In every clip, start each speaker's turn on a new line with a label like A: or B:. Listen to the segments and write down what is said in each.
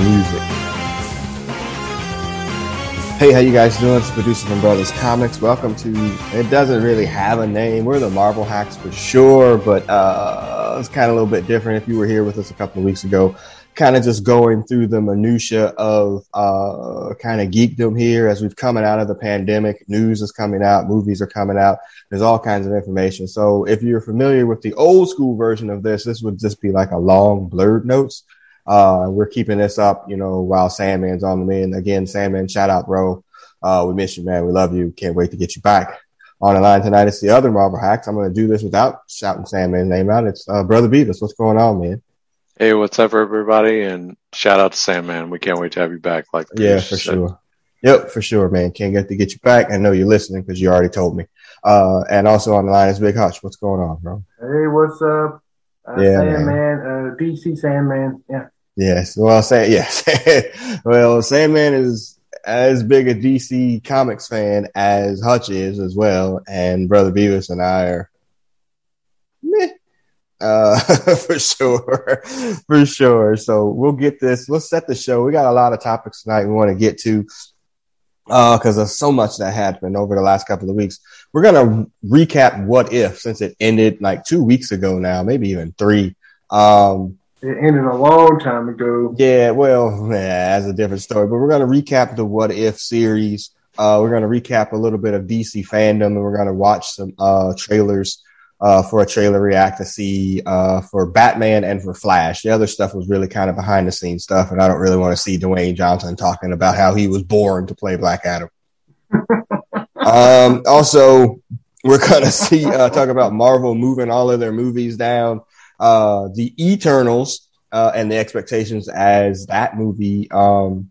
A: music. Hey, how you guys doing? It's producer from Brothers Comics. Welcome to. It doesn't really have a name. We're the Marvel Hacks for sure, but uh, it's kind of a little bit different. If you were here with us a couple of weeks ago, kind of just going through the minutia of uh, kind of geekdom here as we've coming out of the pandemic. News is coming out, movies are coming out. There's all kinds of information. So if you're familiar with the old school version of this, this would just be like a long blurred notes. Uh, we're keeping this up, you know, while Sandman's on the mend. Again, Sandman, shout out, bro. Uh, we miss you, man. We love you. Can't wait to get you back on the line tonight. It's the other Marvel hacks. I'm going to do this without shouting Sandman's name out. It's uh, Brother Beavis. What's going on, man?
B: Hey, what's up, everybody? And shout out to Sandman. We can't wait to have you back. Like,
A: yeah, for said. sure. Yep, for sure, man. Can't get to get you back. I know you're listening because you already told me. Uh, and also on the line is Big Hutch. What's going on, bro?
C: Hey, what's up? Uh, yeah, Sandman, man. Uh, DC Sandman. Yeah.
A: Yes. Well, say yes. well, Sandman is as big a DC Comics fan as Hutch is as well, and Brother Beavis and I are meh, uh, for sure, for sure. So we'll get this. Let's set the show. We got a lot of topics tonight we want to get to because uh, there's so much that happened over the last couple of weeks. We're gonna recap what if since it ended like two weeks ago now, maybe even three. Um,
C: it ended a long time ago.
A: Yeah, well, yeah, that's a different story. But we're going to recap the What If series. Uh, we're going to recap a little bit of DC fandom, and we're going to watch some uh, trailers uh, for a trailer react to see uh, for Batman and for Flash. The other stuff was really kind of behind the scenes stuff, and I don't really want to see Dwayne Johnson talking about how he was born to play Black Adam. um, also, we're going to see uh, talk about Marvel moving all of their movies down uh, the Eternals uh, and the expectations as that movie um,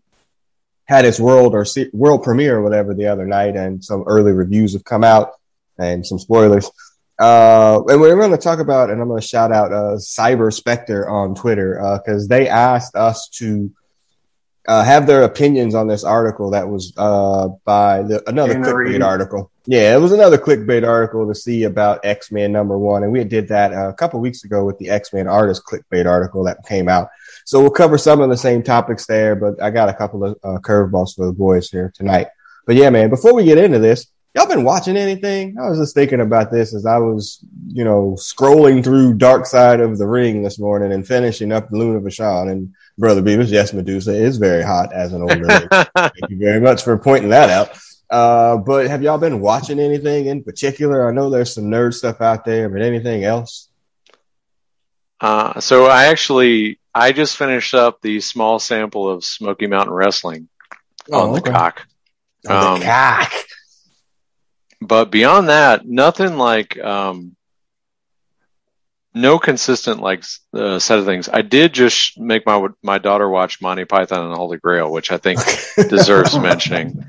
A: had its world or se- world premiere or whatever the other night, and some early reviews have come out and some spoilers. Uh, and we're going to talk about, and I'm going to shout out uh, Cyber Spectre on Twitter because uh, they asked us to uh, have their opinions on this article that was uh, by the, another clickbait article. Yeah, it was another clickbait article to see about X Men number one, and we did that uh, a couple weeks ago with the X Men artist clickbait article that came out. So we'll cover some of the same topics there, but I got a couple of uh, curveballs for the boys here tonight. But yeah, man, before we get into this, y'all been watching anything? I was just thinking about this as I was, you know, scrolling through Dark Side of the Ring this morning and finishing up Luna Vachon and Brother Beavis. Yes, Medusa is very hot as an old lady. Thank you very much for pointing that out. Uh, but have y'all been watching anything in particular? I know there's some nerd stuff out there, but anything else?
B: Uh, so I actually I just finished up the small sample of Smoky Mountain Wrestling oh, on the cock.
A: On um, the cock.
B: But beyond that, nothing like um, no consistent like uh, set of things. I did just make my my daughter watch Monty Python and the Holy Grail, which I think deserves mentioning.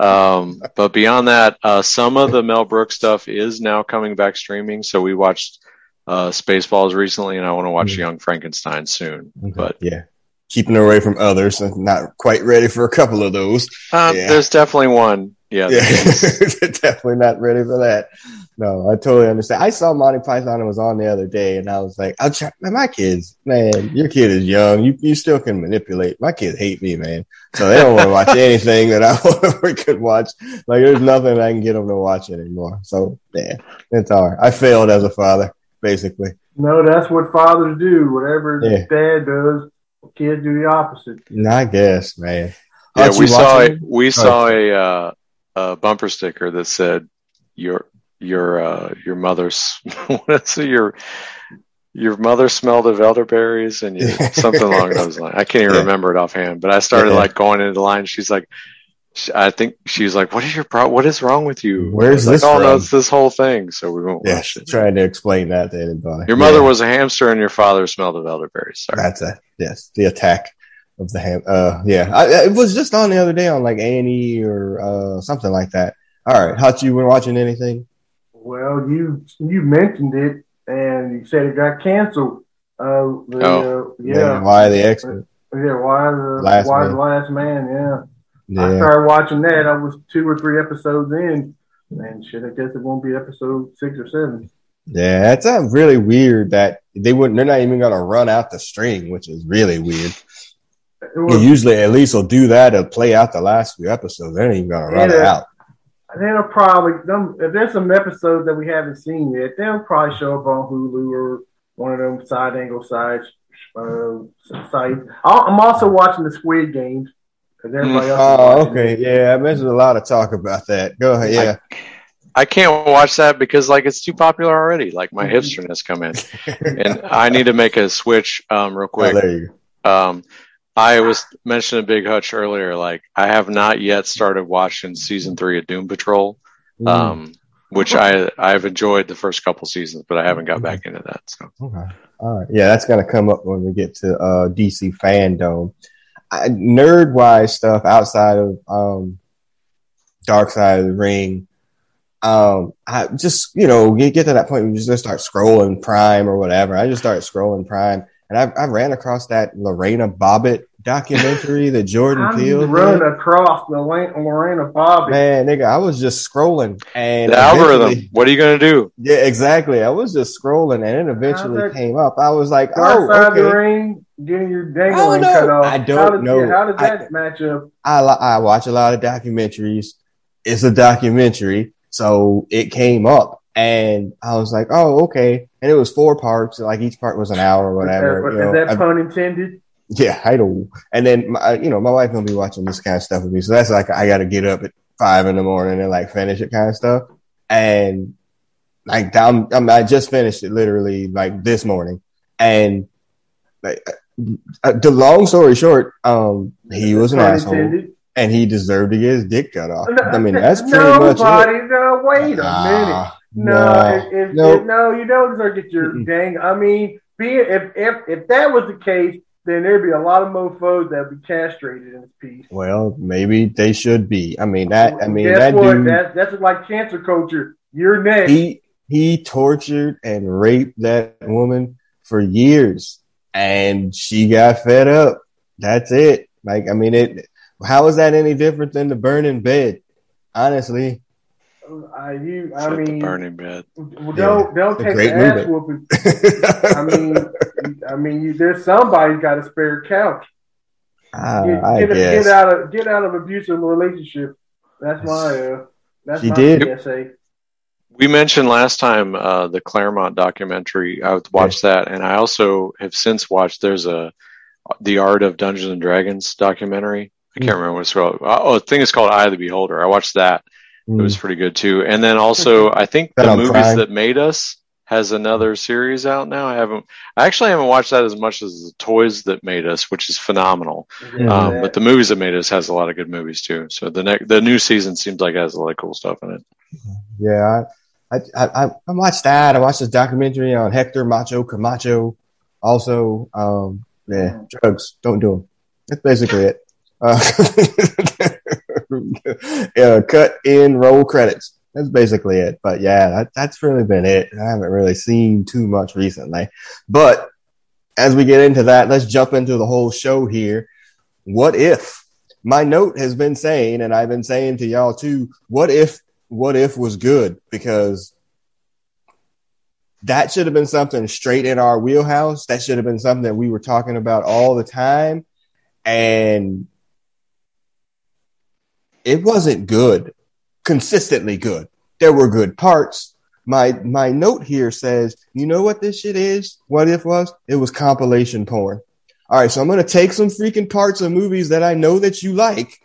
B: Um, but beyond that, uh, some of the Mel Brooks stuff is now coming back streaming. So we watched uh, Spaceballs recently, and I want to watch mm. Young Frankenstein soon. Okay. But
A: yeah, keeping away from others. and not quite ready for a couple of those.
B: Uh, yeah. There's definitely one. Yeah,
A: yeah. definitely not ready for that. No, I totally understand. I saw Monty Python and was on the other day, and I was like, "I'll check." Man, my kids, man, your kid is young. You you still can manipulate. My kids hate me, man, so they don't want to watch anything that I could watch. Like, there's nothing I can get them to watch anymore. So, yeah, it's all right. I failed as a father, basically.
C: No, that's what fathers do. Whatever yeah. dad does, kids do the opposite.
A: I guess, man.
B: Yeah, we saw a, we saw a uh, a bumper sticker that said your your uh, your mother's what's your your mother smelled of elderberries and you, something along those lines. I can't even yeah. remember it offhand, but I started yeah. like going into the line. She's like, I think she's like, "What is your pro? What is wrong with you?
A: Where's this? Like,
B: oh no, it's this whole thing." So we won't.
A: Yeah, watch it. trying to explain that to anybody.
B: Your mother yeah. was a hamster, and your father smelled of elderberries. Sorry.
A: That's a yes. The attack of the ham. Uh, yeah, I, it was just on the other day on like A and E or uh something like that. All right, Hutch, you been watching anything?
C: Well, you you mentioned it, and you said it got canceled. Uh, the, oh. Uh, yeah.
A: Why the X
C: Yeah, why the last why man. the last man? Yeah. yeah. I started watching that. I was two or three episodes in, and shit. I guess it won't be episode six or seven.
A: Yeah, that's a really weird that they wouldn't. They're not even gonna run out the string, which is really weird. Was, usually at least will do that to play out the last few episodes. They ain't even gonna run it out.
C: They'll probably them, if there's some episodes that we haven't seen yet, they'll probably show up on Hulu or one of them side angle sides uh, sites. I'm also watching the Squid Games
A: everybody else. Oh, okay, it. yeah. I mentioned a lot of talk about that. Go ahead, yeah.
B: I, I can't watch that because like it's too popular already. Like my mm-hmm. hipsterness come in, and I need to make a switch um, real oh, quick. Oh, there you go. Um, I was mentioning Big Hutch earlier. Like I have not yet started watching season three of Doom Patrol, mm. um, which I I've enjoyed the first couple seasons, but I haven't got back into that. So
A: okay, all right, yeah, that's gonna come up when we get to uh, DC fandom. Nerd wise stuff outside of um, Dark Side of the Ring. Um, I just you know get, get to that point where you just start scrolling Prime or whatever. I just started scrolling Prime and I, I ran across that Lorena Bobbitt documentary that Jordan Peele
C: run across the Lorena Bobbitt.
A: Man, nigga, I was just scrolling and
B: the algorithm. What are you gonna do?
A: Yeah, exactly. I was just scrolling and it eventually came up. I was like, oh, okay.
C: the ring, getting your dangling cut off. I don't how does, know. How does that I, match up? I
A: I watch a lot of documentaries. It's a documentary, so it came up and I was like, oh, okay. And it was four parts. Like each part was an hour or whatever.
C: Is that, you know, that pun intended?
A: Yeah, I don't. And then, my, you know, my wife gonna be watching this kind of stuff with me. So that's like, I got to get up at five in the morning and like finish it kind of stuff. And like, I'm, I'm, i just finished it literally like this morning. And like, uh, the long story short, um, he was an asshole. Intended? and he deserved to get his dick cut off. I mean, that's pretty Nobody, much it.
C: No, wait a minute. No, no, if, if, nope. if, no, you don't deserve to get your mm dang. I mean, be if if if that was the case, then there'd be a lot of mofo's that'd be castrated in this piece.
A: Well, maybe they should be. I mean that. I mean
C: Guess
A: that
C: what? dude. That, that's like cancer culture. You're next.
A: He he tortured and raped that woman for years, and she got fed up. That's it. Like I mean it. How is that any different than the burning bed? Honestly,
C: I you I mean
B: burning bed.
C: Don't yeah, don't take the ass whooping. I mean I mean you, there's somebody's got a spare couch.
A: Uh, get,
C: get, get, out of get out of abusive relationship. That's my uh, that's
A: she
C: my
A: did.
C: PSA.
B: We mentioned last time uh, the Claremont documentary. I watched that, and I also have since watched. There's a the Art of Dungeons and Dragons documentary. I can't mm. remember what it's called. Oh, the thing is called Eye of the Beholder. I watched that, Mm. It was pretty good too. And then also, I think the movies Prime. that made us has another series out now. I haven't, I actually haven't watched that as much as the toys that made us, which is phenomenal. Yeah, um, but the movies that made us has a lot of good movies too. So the next, the new season seems like it has a lot of cool stuff in it.
A: Yeah. I, I, I, I watched that. I watched this documentary on Hector Macho Camacho. Also, um, yeah, drugs. Don't do them. That's basically it. Uh, cut in roll credits. That's basically it. But yeah, that, that's really been it. I haven't really seen too much recently. But as we get into that, let's jump into the whole show here. What if my note has been saying, and I've been saying to y'all too, what if, what if was good? Because that should have been something straight in our wheelhouse. That should have been something that we were talking about all the time. And it wasn't good, consistently good. There were good parts. My my note here says, you know what this shit is? What if was? It was compilation porn. All right, so I'm gonna take some freaking parts of movies that I know that you like,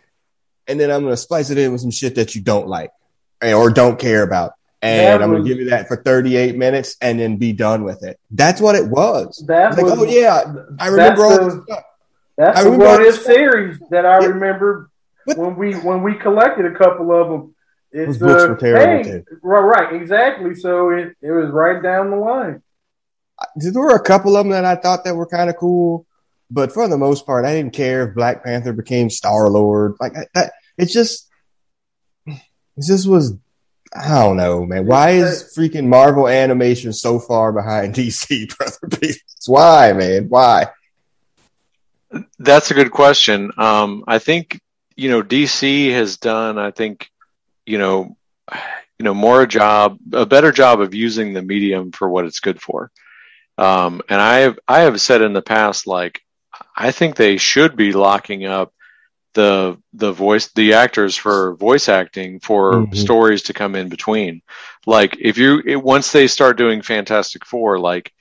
A: and then I'm gonna splice it in with some shit that you don't like or don't care about. And I'm gonna give you that for 38 minutes and then be done with it. That's what it was. That was, like, oh yeah, I remember all this stuff.
C: That's I the what if series that I yeah. remember? When we when we collected a couple of them. It's Those books uh, were terrible hey, right, right, exactly. So it, it was right down the line.
A: There were a couple of them that I thought that were kind of cool, but for the most part, I didn't care if Black Panther became Star Lord. Like that, it just, it just was. I don't know, man. Why is freaking Marvel animation so far behind DC, brother? Why, man? Why?
B: That's a good question. Um, I think you know, DC has done, I think, you know, you know, more a job, a better job of using the medium for what it's good for. Um, and I have, I have said in the past, like, I think they should be locking up the the voice the actors for voice acting for mm-hmm. stories to come in between. Like if you it, once they start doing Fantastic Four, like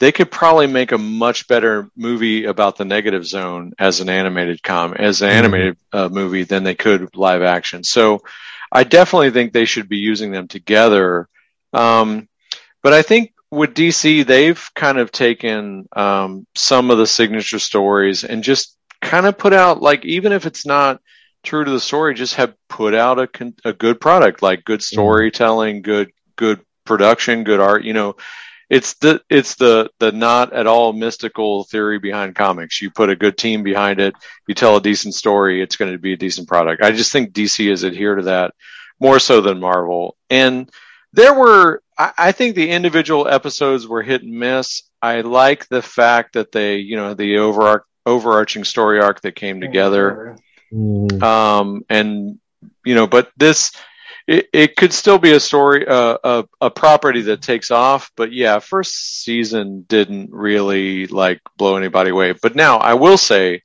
B: they could probably make a much better movie about the negative zone as an animated com as an mm-hmm. animated uh, movie than they could live action. So I definitely think they should be using them together. Um, but I think with DC, they've kind of taken um, some of the signature stories and just kind of put out like even if it's not true to the story, just have put out a a good product like good mm-hmm. storytelling, good good production, good art. You know, it's the it's the the not at all mystical theory behind comics. You put a good team behind it, you tell a decent story, it's going to be a decent product. I just think DC has adhered to that more so than Marvel. And there were I, I think the individual episodes were hit and miss. I like the fact that they, you know, the over overarching story arc that came together. Mm. Um, and you know, but this it, it could still be a story, uh, a, a property that takes off. But yeah, first season didn't really like blow anybody away. But now I will say,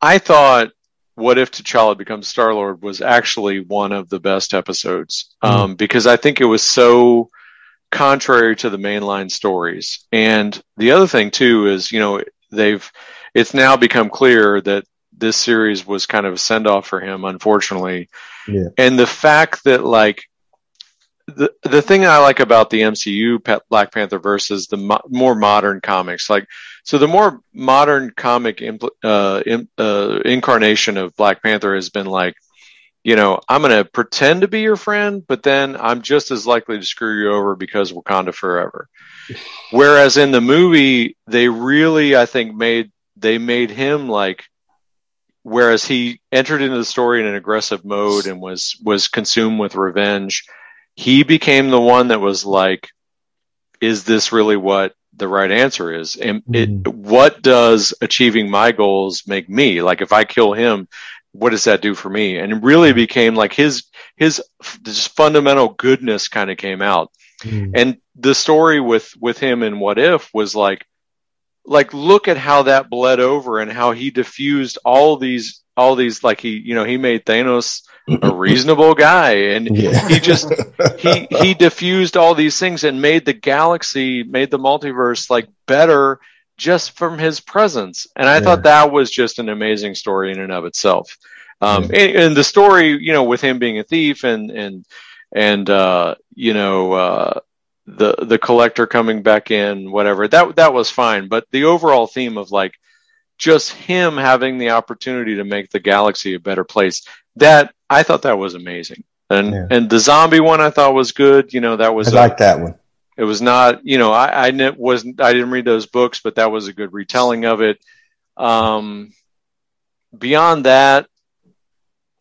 B: I thought what if T'Challa becomes Star Lord was actually one of the best episodes mm. um, because I think it was so contrary to the mainline stories. And the other thing too is, you know, they've it's now become clear that this series was kind of a send off for him, unfortunately. Yeah. And the fact that like the the thing I like about the MCU Black Panther versus the mo- more modern comics, like so the more modern comic impl- uh, in, uh, incarnation of Black Panther has been like, you know, I'm going to pretend to be your friend, but then I'm just as likely to screw you over because Wakanda forever. Whereas in the movie, they really, I think, made they made him like whereas he entered into the story in an aggressive mode and was was consumed with revenge he became the one that was like is this really what the right answer is? And mm-hmm. what does achieving my goals make me? Like if i kill him what does that do for me? And it really became like his his just fundamental goodness kind of came out. Mm. and the story with with him and what if was like like look at how that bled over and how he diffused all these all these like he you know he made Thanos a reasonable guy and yeah. he just he he diffused all these things and made the galaxy made the multiverse like better just from his presence and I yeah. thought that was just an amazing story in and of itself um yeah. and, and, the story you know with him being a thief and and and uh you know uh the the collector coming back in, whatever. That that was fine, but the overall theme of like just him having the opportunity to make the galaxy a better place. That I thought that was amazing. And yeah. and the zombie one I thought was good. You know, that was
A: I like that one.
B: It was not, you know, I, I wasn't, I didn't read those books, but that was a good retelling of it. Um, beyond that,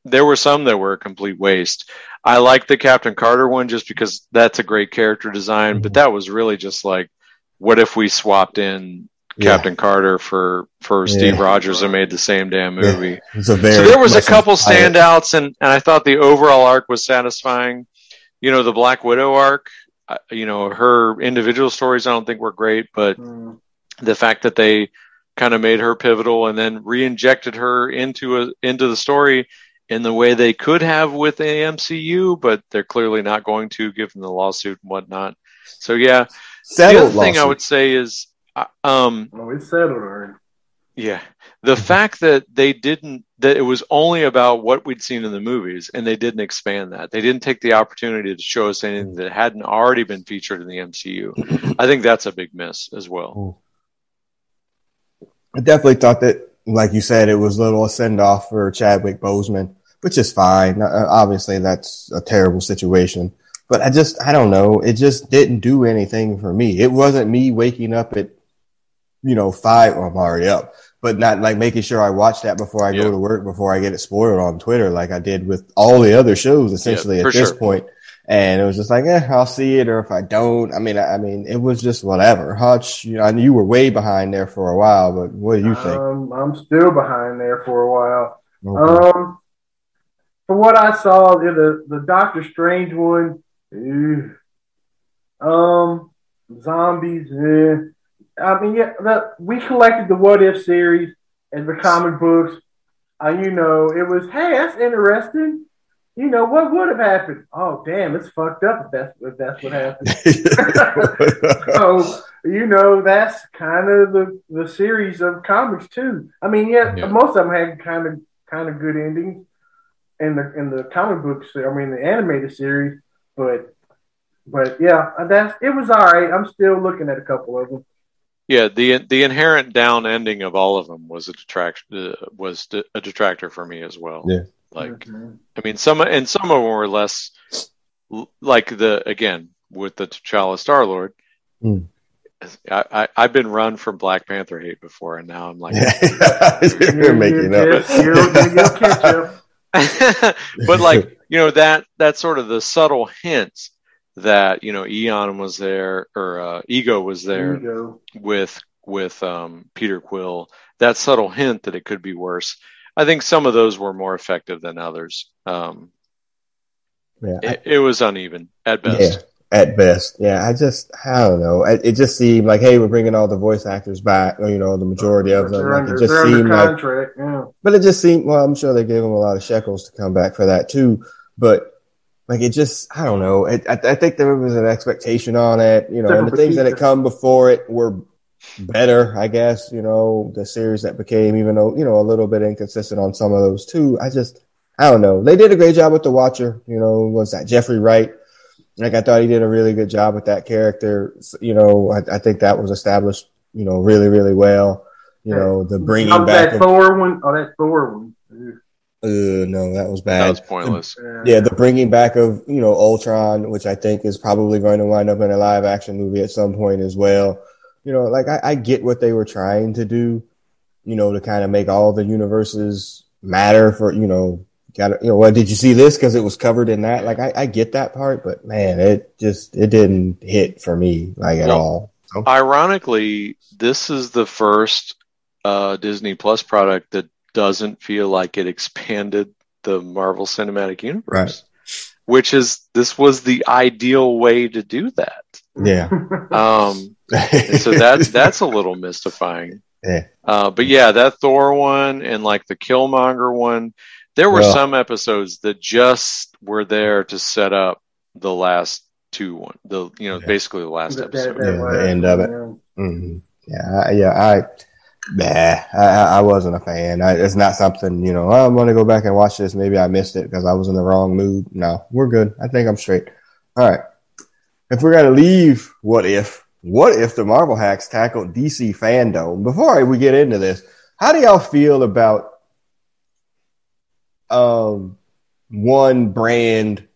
B: there were some that were a complete waste. I like the Captain Carter one just because that's a great character design, mm-hmm. but that was really just like, what if we swapped in yeah. Captain Carter for for yeah. Steve Rogers and made the same damn movie? Yeah. so there was a couple standouts, and and I thought the overall arc was satisfying. You know, the Black Widow arc. Uh, you know, her individual stories I don't think were great, but mm. the fact that they kind of made her pivotal and then re-injected her into a into the story in the way they could have with the MCU, but they're clearly not going to given the lawsuit and whatnot. So yeah, settled the other lawsuit. thing I would say is, uh, um,
C: oh, it's settled, already.
B: Yeah, the mm-hmm. fact that they didn't that it was only about what we'd seen in the movies, and they didn't expand that. They didn't take the opportunity to show us anything that hadn't already been featured in the MCU. I think that's a big miss as well.
A: I definitely thought that, like you said, it was a little send off for Chadwick Boseman which is fine. Uh, obviously, that's a terrible situation, but I just, I don't know. It just didn't do anything for me. It wasn't me waking up at, you know, five. or I'm already up, but not like making sure I watch that before I go to work, before I get it spoiled on Twitter, like I did with all the other shows essentially at this point. And it was just like, eh, I'll see it, or if I don't, I mean, I, I mean, it was just whatever. Hutch, you know, I knew you were way behind there for a while, but what do you think?
C: Um, I'm still behind there for a while. Okay. Um, from what I saw, the the Doctor Strange one, ew. um, zombies. Eh. I mean, yeah, the, we collected the What If series and the comic books. Uh, you know, it was hey, that's interesting. You know what would have happened? Oh, damn, it's fucked up if that's if that's what happened. so you know, that's kind of the the series of comics too. I mean, yeah, yeah. most of them had kind of kind of good endings in the in the comic books. I mean, the animated series, but but yeah, that's it was all right. I'm still looking at a couple of them.
B: Yeah, the the inherent down ending of all of them was a detraction uh, was a detractor for me as well.
A: Yeah,
B: like mm-hmm. I mean, some and some of them were less like the again with the T'Challa Star Lord. Mm. I, I have been run from Black Panther hate before, and now I'm like, you're making up. but like you know that that sort of the subtle hints that you know Eon was there or uh, Ego was there Ego. with with um, Peter Quill. That subtle hint that it could be worse. I think some of those were more effective than others. Um, yeah, it, I, it, was uneven at best.
A: At best. Yeah, I just I don't know. It, it, just seemed like hey, we're bringing all the voice actors back. You know, the majority of them. Like, it just seemed like, yeah. but it just seemed. Well, I'm sure they gave them a lot of shekels to come back for that too. But like it just, I don't know. It, I, I, think there was an expectation on it, you know, and the things that had come before it were better, I guess, you know, the series that became, even though, you know, a little bit inconsistent on some of those too. I just, I don't know. They did a great job with the Watcher, you know, was that Jeffrey Wright? Like I thought he did a really good job with that character. You know, I, I think that was established, you know, really, really well. You know, the bringing oh, back
C: that of, Thor one. Oh, that Thor one.
A: Uh, no, that was bad.
B: That was pointless.
A: The, yeah, the bringing back of you know Ultron, which I think is probably going to wind up in a live action movie at some point as well. You know, like I, I get what they were trying to do, you know, to kind of make all the universes matter for you know, got you know, what did you see this because it was covered in that? Like I, I get that part, but man, it just it didn't hit for me like at well, all.
B: So. Ironically, this is the first uh, Disney Plus product that doesn't feel like it expanded the Marvel Cinematic Universe. Right. Which is this was the ideal way to do that.
A: Yeah.
B: Um so that's that's a little mystifying.
A: Yeah.
B: Uh, but yeah, that Thor one and like the Killmonger one, there were well, some episodes that just were there to set up the last two one. The you know yeah. basically the last episode.
A: Yeah, the end of it. Mm-hmm. Yeah, yeah. I Nah, I, I wasn't a fan. I, it's not something, you know, I'm going to go back and watch this. Maybe I missed it because I was in the wrong mood. No, we're good. I think I'm straight. All right. If we're going to leave, what if, what if the Marvel hacks tackled DC fandom? Before we get into this, how do y'all feel about, um, one brand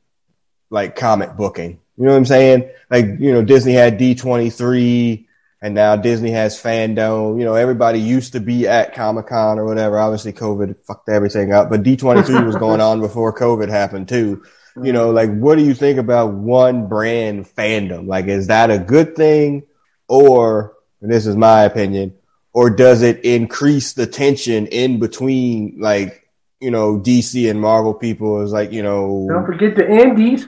A: like comic booking? You know what I'm saying? Like, you know, Disney had D23 and now Disney has fandom. You know, everybody used to be at Comic Con or whatever. Obviously, COVID fucked everything up, but D23 was going on before COVID happened too. You know, like, what do you think about one brand fandom? Like, is that a good thing or, this is my opinion, or does it increase the tension in between, like, you know, DC and Marvel people is like, you know,
C: don't forget the Indies.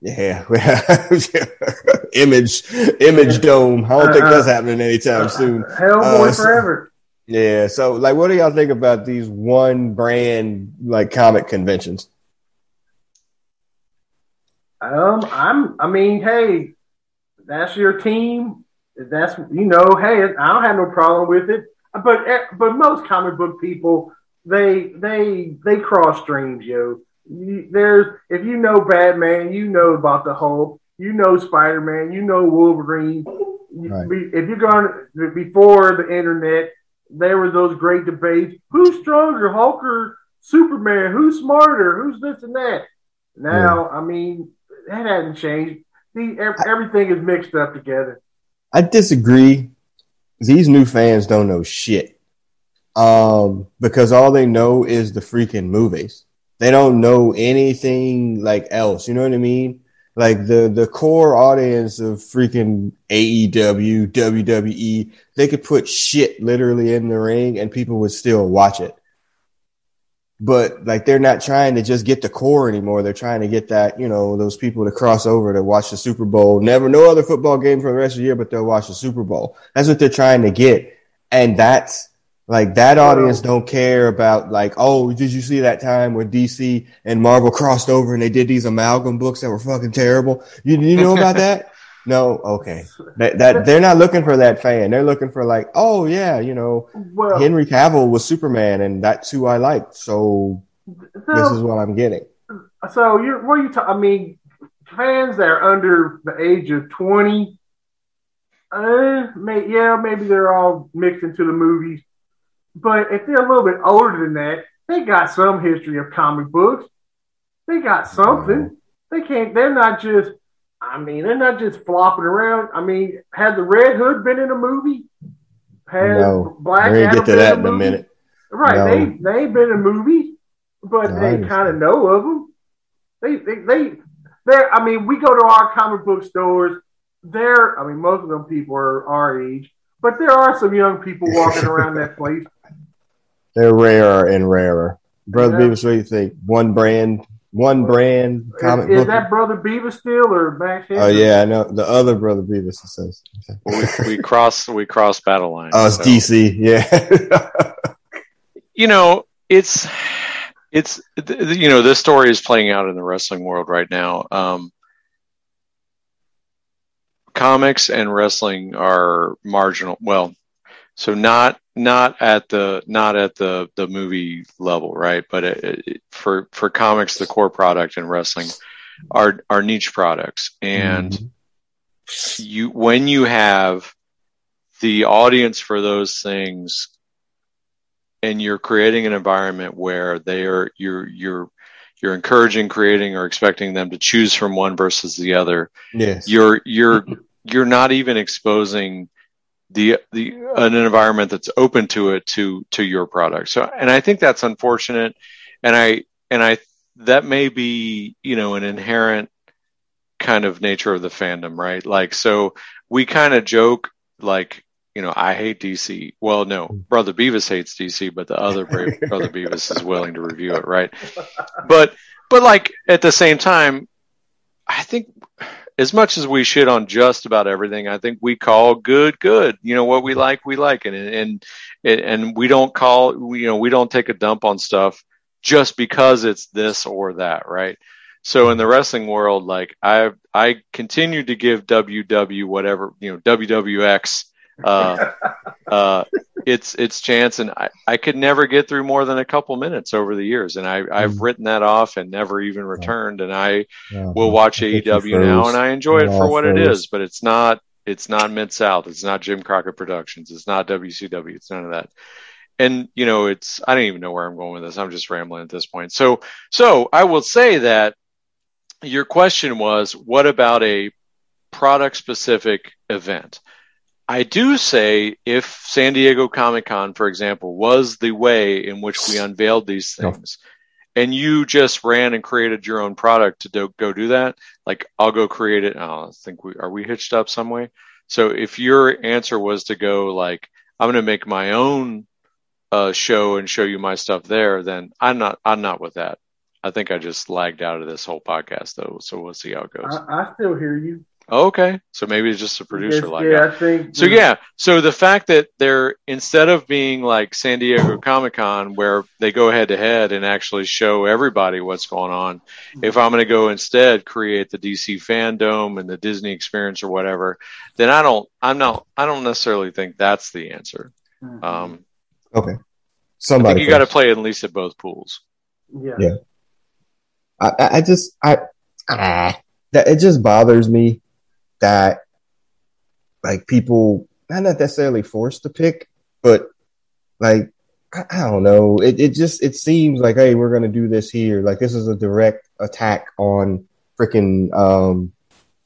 A: Yeah, image, image dome. I don't uh, think that's happening anytime uh, soon.
C: Hellboy uh, forever.
A: Yeah. So, like, what do y'all think about these one brand like comic conventions?
C: Um, I'm. I mean, hey, that's your team. That's you know, hey, I don't have no problem with it. But eh, but most comic book people, they they they cross streams, yo there's if you know Batman, you know about the Hulk, you know Spider Man, you know Wolverine. Right. If you're going before the internet, there were those great debates: who's stronger, Hulk or Superman? Who's smarter? Who's this and that? Now, yeah. I mean, that hasn't changed. See, everything is mixed up together.
A: I disagree. These new fans don't know shit. Um, because all they know is the freaking movies. They don't know anything like else. You know what I mean? Like the the core audience of freaking AEW, WWE, they could put shit literally in the ring and people would still watch it. but like they're not trying to just get the core anymore. They're trying to get that, you know, those people to cross over to watch the Super Bowl. Never no other football game for the rest of the year, but they'll watch the Super Bowl. That's what they're trying to get. And that's like that audience don't care about like, oh, did you see that time where DC and Marvel crossed over and they did these amalgam books that were fucking terrible? You you know about that? No, okay. That, that they're not looking for that fan. They're looking for like, oh yeah, you know, well, Henry Cavill was Superman, and that's who I liked. So, so this is what I'm getting.
C: So you're what are you? Ta- I mean, fans that are under the age of twenty, uh, may, yeah, maybe they're all mixed into the movies. But if they're a little bit older than that, they got some history of comic books. They got something. Mm-hmm. They can't. They're not just I mean, they're not just flopping around. I mean, had the Red Hood been in a movie?
A: Had no, Black Adam get to that in a, minute.
C: Right, no. they they ain't been in movies, but no, they kind of know of them. They they they they I mean, we go to our comic book stores. There, I mean, most of them people are our age, but there are some young people walking around that place.
A: They're rarer and rarer. Brother yeah. Beavis, what do you think? One brand one brand comic
C: is, is that Brother Beavis still or back
A: Oh yeah, I know the other Brother Beavis. says
B: we, we cross we cross battle lines.
A: Oh, it's so. DC. Yeah.
B: you know, it's it's you know this story is playing out in the wrestling world right now. Um, comics and wrestling are marginal. Well, so not not at the not at the the movie level, right? But it, it, for for comics, the core product in wrestling are are niche products, and mm-hmm. you when you have the audience for those things, and you're creating an environment where they are you're you're you're encouraging, creating, or expecting them to choose from one versus the other.
A: Yes,
B: you're you're you're not even exposing the the an environment that's open to it to to your product. So and I think that's unfortunate and I and I that may be, you know, an inherent kind of nature of the fandom, right? Like so we kind of joke like you know, I hate DC. Well, no, hmm. Brother Beavis hates DC, but the other Brother Beavis is willing to review it, right? But, but like at the same time, I think as much as we shit on just about everything, I think we call good good. You know what we like, we like it, and and and we don't call you know we don't take a dump on stuff just because it's this or that, right? So in the wrestling world, like I I continue to give WW whatever you know WWX uh, uh, its its chance, and I, I could never get through more than a couple minutes over the years, and I I've mm. written that off and never even returned, and I yeah. will watch AEW now, and I enjoy it for what it is, but it's not it's not Mid South, it's not Jim Crockett Productions, it's not WCW, it's none of that. And you know, it's I don't even know where I'm going with this. I'm just rambling at this point. So so I will say that your question was, what about a product specific event? I do say if San Diego Comic Con, for example, was the way in which we unveiled these things, and you just ran and created your own product to do, go do that, like I'll go create it. Oh, I think we are we hitched up some way. So if your answer was to go like I'm going to make my own uh, show and show you my stuff there, then I'm not I'm not with that. I think I just lagged out of this whole podcast though, so we'll see how it goes.
C: I, I still hear you.
B: Okay, so maybe it's just a producer
C: yes,
B: like
C: yeah,
B: that.
C: I think.
B: So yeah, so the fact that they're instead of being like San Diego Comic Con where they go head to head and actually show everybody what's going on, if I'm going to go instead create the DC fandom and the Disney experience or whatever, then I don't, I'm not, I don't necessarily think that's the answer. Mm-hmm. Um,
A: okay,
B: somebody. I think you got to play at least at both pools.
C: Yeah. Yeah.
A: I, I just I ah, that it just bothers me that like people not necessarily forced to pick, but like I, I don't know. It it just it seems like hey, we're gonna do this here. Like this is a direct attack on freaking um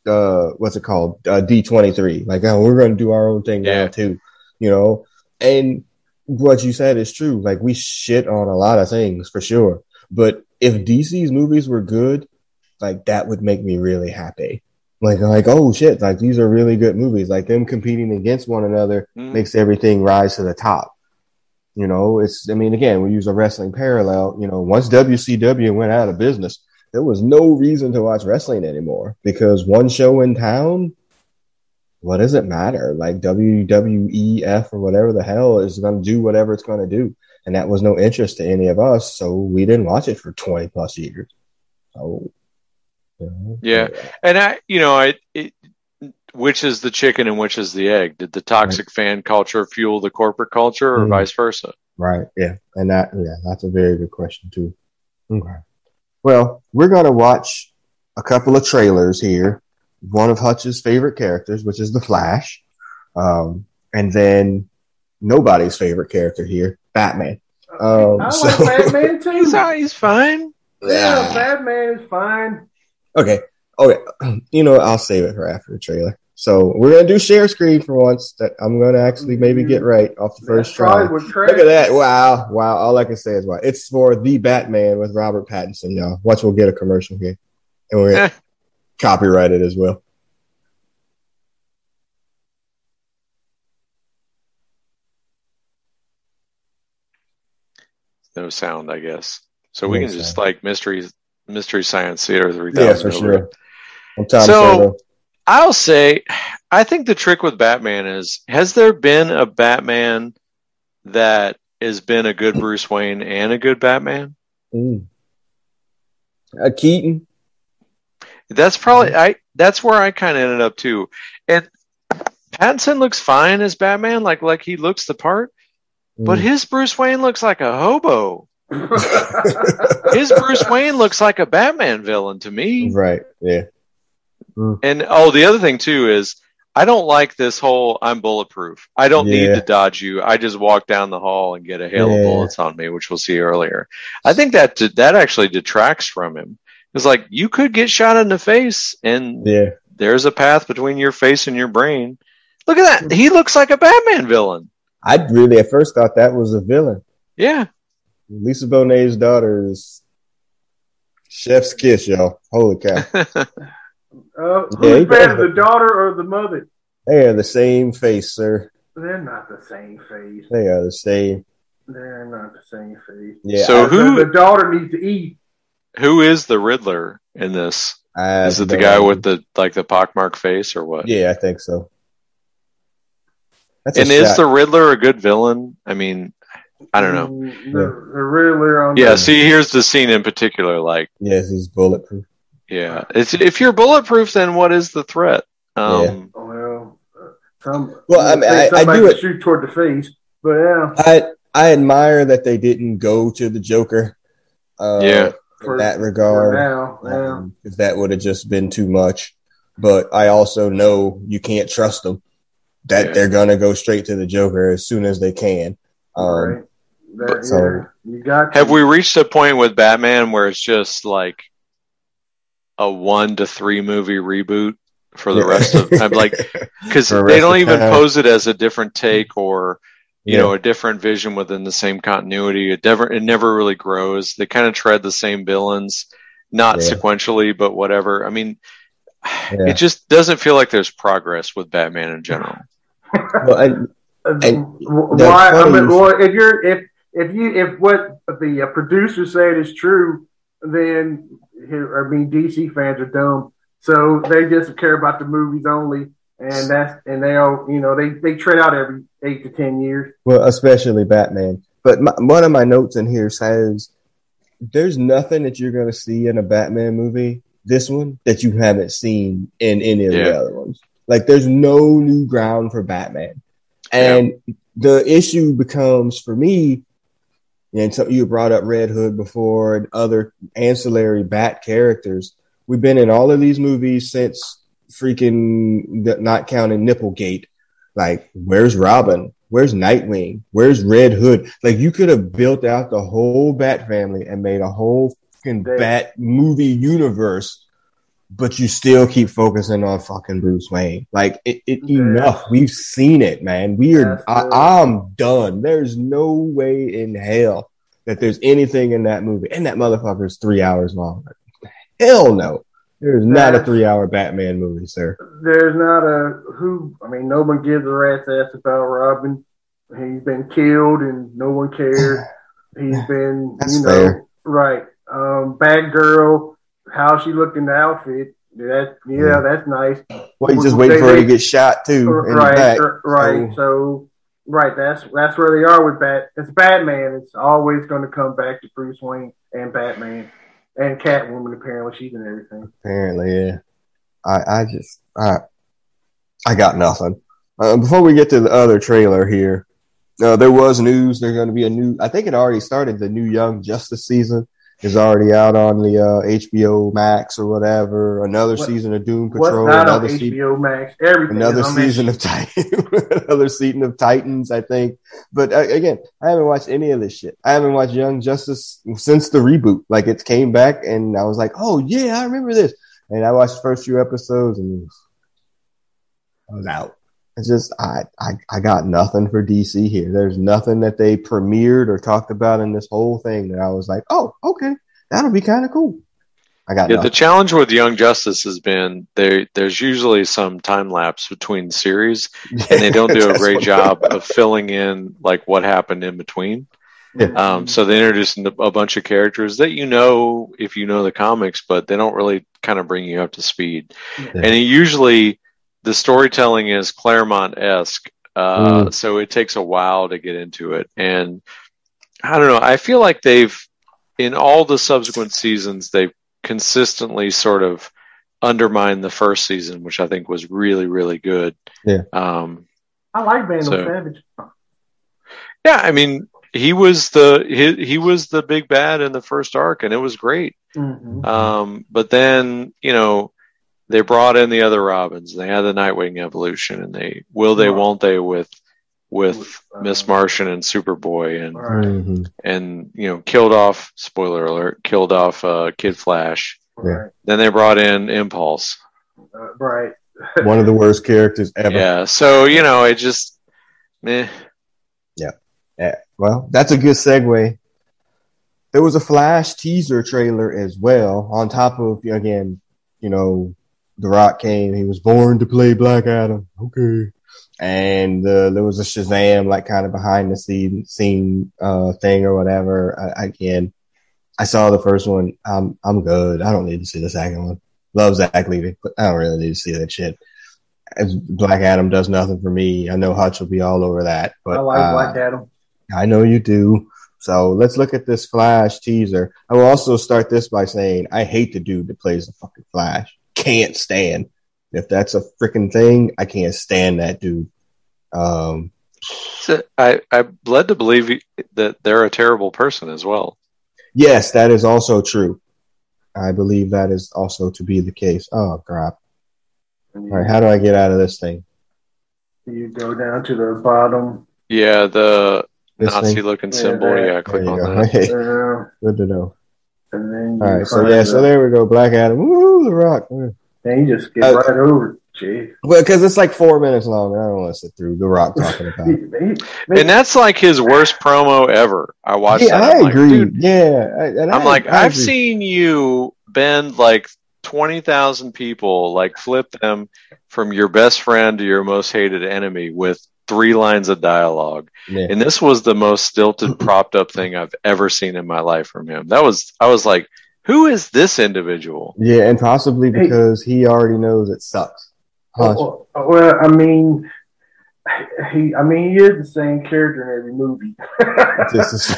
A: uh what's it called uh, D twenty three. Like oh, we're gonna do our own thing yeah. now too, you know. And what you said is true. Like we shit on a lot of things for sure, but if DC's movies were good, like that would make me really happy like like oh shit like these are really good movies like them competing against one another mm. makes everything rise to the top You know, it's, I mean, again, we use a wrestling parallel. You know, once WCW went out of business, there was no reason to watch wrestling anymore because one show in town, what does it matter? Like WWEF or whatever the hell is going to do whatever it's going to do. And that was no interest to any of us. So we didn't watch it for 20 plus years. So,
B: yeah. And I, you know, I, it, which is the chicken and which is the egg? Did the toxic right. fan culture fuel the corporate culture or mm-hmm. vice versa?
A: Right. Yeah. And that, yeah, that's a very good question too. Okay. Well, we're going to watch a couple of trailers here. One of Hutch's favorite characters, which is the Flash. Um, and then nobody's favorite character here, Batman.
C: Um, I so, like Batman too.
B: he's, he's fine.
C: Yeah, Batman is fine.
A: Okay. Oh, okay. You know, I'll save it for after the trailer. So we're gonna do share screen for once. That I'm gonna actually maybe get mm-hmm. right off the first try. Look at that! Wow, wow! All I can say is wow. It's for the Batman with Robert Pattinson, y'all. Watch, we'll get a commercial here, and we're gonna eh. copyright it as well.
B: No sound, I guess. So no we can sound. just like mystery mystery science theater three thousand.
A: Yeah, for
B: sure. so. I'll say, I think the trick with Batman is, has there been a Batman that has been a good Bruce Wayne and a good Batman?
A: Mm. A Keaton.
B: That's probably I. That's where I kind of ended up too. And Pattinson looks fine as Batman, like like he looks the part. Mm. But his Bruce Wayne looks like a hobo. his Bruce Wayne looks like a Batman villain to me.
A: Right. Yeah.
B: Mm. And oh, the other thing too is I don't like this whole I'm bulletproof. I don't yeah. need to dodge you. I just walk down the hall and get a hail yeah. of bullets on me, which we'll see earlier. I think that that actually detracts from him. It's like you could get shot in the face and
A: yeah.
B: there's a path between your face and your brain. Look at that. He looks like a Batman villain.
A: I really at first thought that was a villain.
B: Yeah.
A: Lisa Bonet's daughter is chef's kiss, y'all. Holy cow.
C: Uh, who's better, the daughter or the mother?
A: They are the same face, sir.
C: They're not the same face.
A: They are the same.
C: They're not the same face.
B: Yeah. So who?
C: The, the daughter needs to eat.
B: Who is the Riddler in this? I is it the guy know. with the like the pockmark face or what?
A: Yeah, I think so.
B: That's and is the Riddler a good villain? I mean, I don't know.
C: Mm, the, the Riddler on.
B: Yeah. See, here's the scene in particular. Like,
A: yes, he's bulletproof.
B: Yeah, it's, if you're bulletproof, then what is the threat?
C: Um, yeah. Well, uh, some,
A: well, I mean, I, I do it
C: shoot toward the face, but yeah,
A: I I admire that they didn't go to the Joker. Uh, yeah, in for, that regard,
C: now, yeah.
A: um, if that would have just been too much. But I also know you can't trust them; that yeah. they're gonna go straight to the Joker as soon as they can. Um, right.
C: That, so, yeah. you got.
B: Have we reached a point with Batman where it's just like a one to three movie reboot for the rest of I'm like because they don't even time. pose it as a different take or you yeah. know a different vision within the same continuity. It never it never really grows. They kind of tread the same villains, not yeah. sequentially, but whatever. I mean, yeah. it just doesn't feel like there's progress with Batman in general.
A: well, and, and
C: why? I mean, well, if you're if if you if what the uh, producer said is true, then I mean, DC fans are dumb, so they just care about the movies only, and that's and they all you know they they tread out every eight to ten years.
A: Well, especially Batman. But my, one of my notes in here says there's nothing that you're going to see in a Batman movie, this one, that you haven't seen in any of yeah. the other ones. Like, there's no new ground for Batman. And yeah. the issue becomes for me and so you brought up Red Hood before and other ancillary Bat characters. We've been in all of these movies since freaking not counting Nipplegate. Like, where's Robin? Where's Nightwing? Where's Red Hood? Like, you could have built out the whole Bat family and made a whole fucking Bat movie universe, but you still keep focusing on fucking Bruce Wayne. Like, it, it enough. We've seen it, man. We are, I, I'm done. There's no way in hell that there's anything in that movie. And that motherfucker is three hours long. Hell no. There's not a three hour Batman movie, sir.
C: There's not a who I mean, no one gives a rat's ass about Robin. He's been killed and no one cares. He's been,
A: That's
C: you know,
A: fair.
C: right. Um, bad girl, how she looked in the outfit. That yeah,
A: Yeah.
C: that's nice.
A: Well, you just waiting for her to get shot too.
C: right, right.
A: So-
C: So, right, that's that's where they are with Bat. It's Batman. It's always going to come back to Bruce Wayne and Batman and Catwoman. Apparently, she's in everything.
A: Apparently, yeah. I, I just, I, I got nothing. Uh, before we get to the other trailer here, uh, there was news. There's going to be a new. I think it already started. The new Young Justice season is already out on the uh, HBO Max or whatever. Another
C: What-
A: season of Doom Patrol. Another season.
C: HBO Max? Everything.
A: Another season of Titan, another season of Titans, I think. But uh, again, I haven't watched any of this shit. I haven't watched Young Justice since the reboot. Like it came back, and I was like, "Oh yeah, I remember this." And I watched the first few episodes, and I was out. It's just I, I I got nothing for DC here. There's nothing that they premiered or talked about in this whole thing that I was like, "Oh, okay, that'll be kind of cool." I got
B: Yeah, the challenge with Young Justice has been there. There's usually some time lapse between series, and they don't do a great job of filling in like what happened in between.
A: Yeah.
B: Um, so they introduce a a bunch of characters that you know if you know the comics, but they don't really kind of bring you up to speed.
C: Yeah.
B: And it usually the storytelling is Claremont esque, uh, so it takes a while to get into it. And I don't know. I feel like they've in all the subsequent seasons they've consistently sort of undermined the first season, which I think was really really good.
A: Yeah.
B: Um,
C: I like Vandal
B: So-
C: Savage.
B: yeah, I mean. He was the he, he was the big bad in the first arc, and it was great.
C: hmm
B: Um, but then, you know, they brought in the other Robins. They had the Nightwing evolution, and they will they won't they with with
C: Uh,
B: Miss Martian and Superboy, and
C: Right.
A: Mhm.
B: and you know killed off. Spoiler alert: killed off uh, Kid Flash.
C: Right.
B: Then they brought in Impulse.
C: Uh, right.
A: One of the worst characters ever.
B: Yeah, so you know it just, meh.
A: Yeah, well, that's a good segue. There was a Flash teaser trailer as well, on top of again, you know, The Rock came. He was born to play Black Adam. Okay, and uh, there was a Shazam like kind of behind the scene scene uh, thing or whatever. I, again, I saw the first one. I'm I'm good. I don't need to see the second one. Love Zach Levi, but I don't really need to see that shit. As Black Adam does nothing for me. I know Hutch will be all over that, but
C: I like
A: uh,
C: Black Adam.
A: I know you do. So let's look at this Flash teaser. I will also start this by saying I hate the dude that plays the fucking Flash. Can't stand. If that's a freaking thing, I can't stand that dude. Um,
B: So I I'm led to believe that they're a terrible person as well.
A: yes, that is also true. I believe that is also to be the case. Oh crap! All right, how do I get out of this thing?
C: You go down to the bottom.
B: Yeah, the
A: This
C: Nazi-looking
B: symbol.
C: that-
B: Yeah,
A: There
B: click
A: you
B: on
A: go.
B: that.
A: Hey, good to know.
C: And then you
A: All right, so
C: find
A: yeah, so there we go. Black Adam. Woo, The Rock.
C: and you just get
A: Uh,
C: right over it. Gee.
A: Well, because it's like four minutes long. I don't want to sit through The Rock talking about. It.
B: And that's like his worst promo ever. I watched
A: Yeah,
B: that.
A: I
B: I'm like,
A: agree. yeah, I, and
B: I'm
A: I-
B: like,
A: I
B: I've
A: agree.
B: seen you bend like 20,000 people, like flip them from your best friend to your most hated enemy with three lines of dialogue.
A: Yeah.
B: And this was the most stilted, propped up thing I've ever seen in my life from him. That was, I was like, who is this individual?
A: Yeah, and possibly because he already knows it sucks.
C: Well, well, I mean, he, I mean, he is the same character in every movie.
A: This is-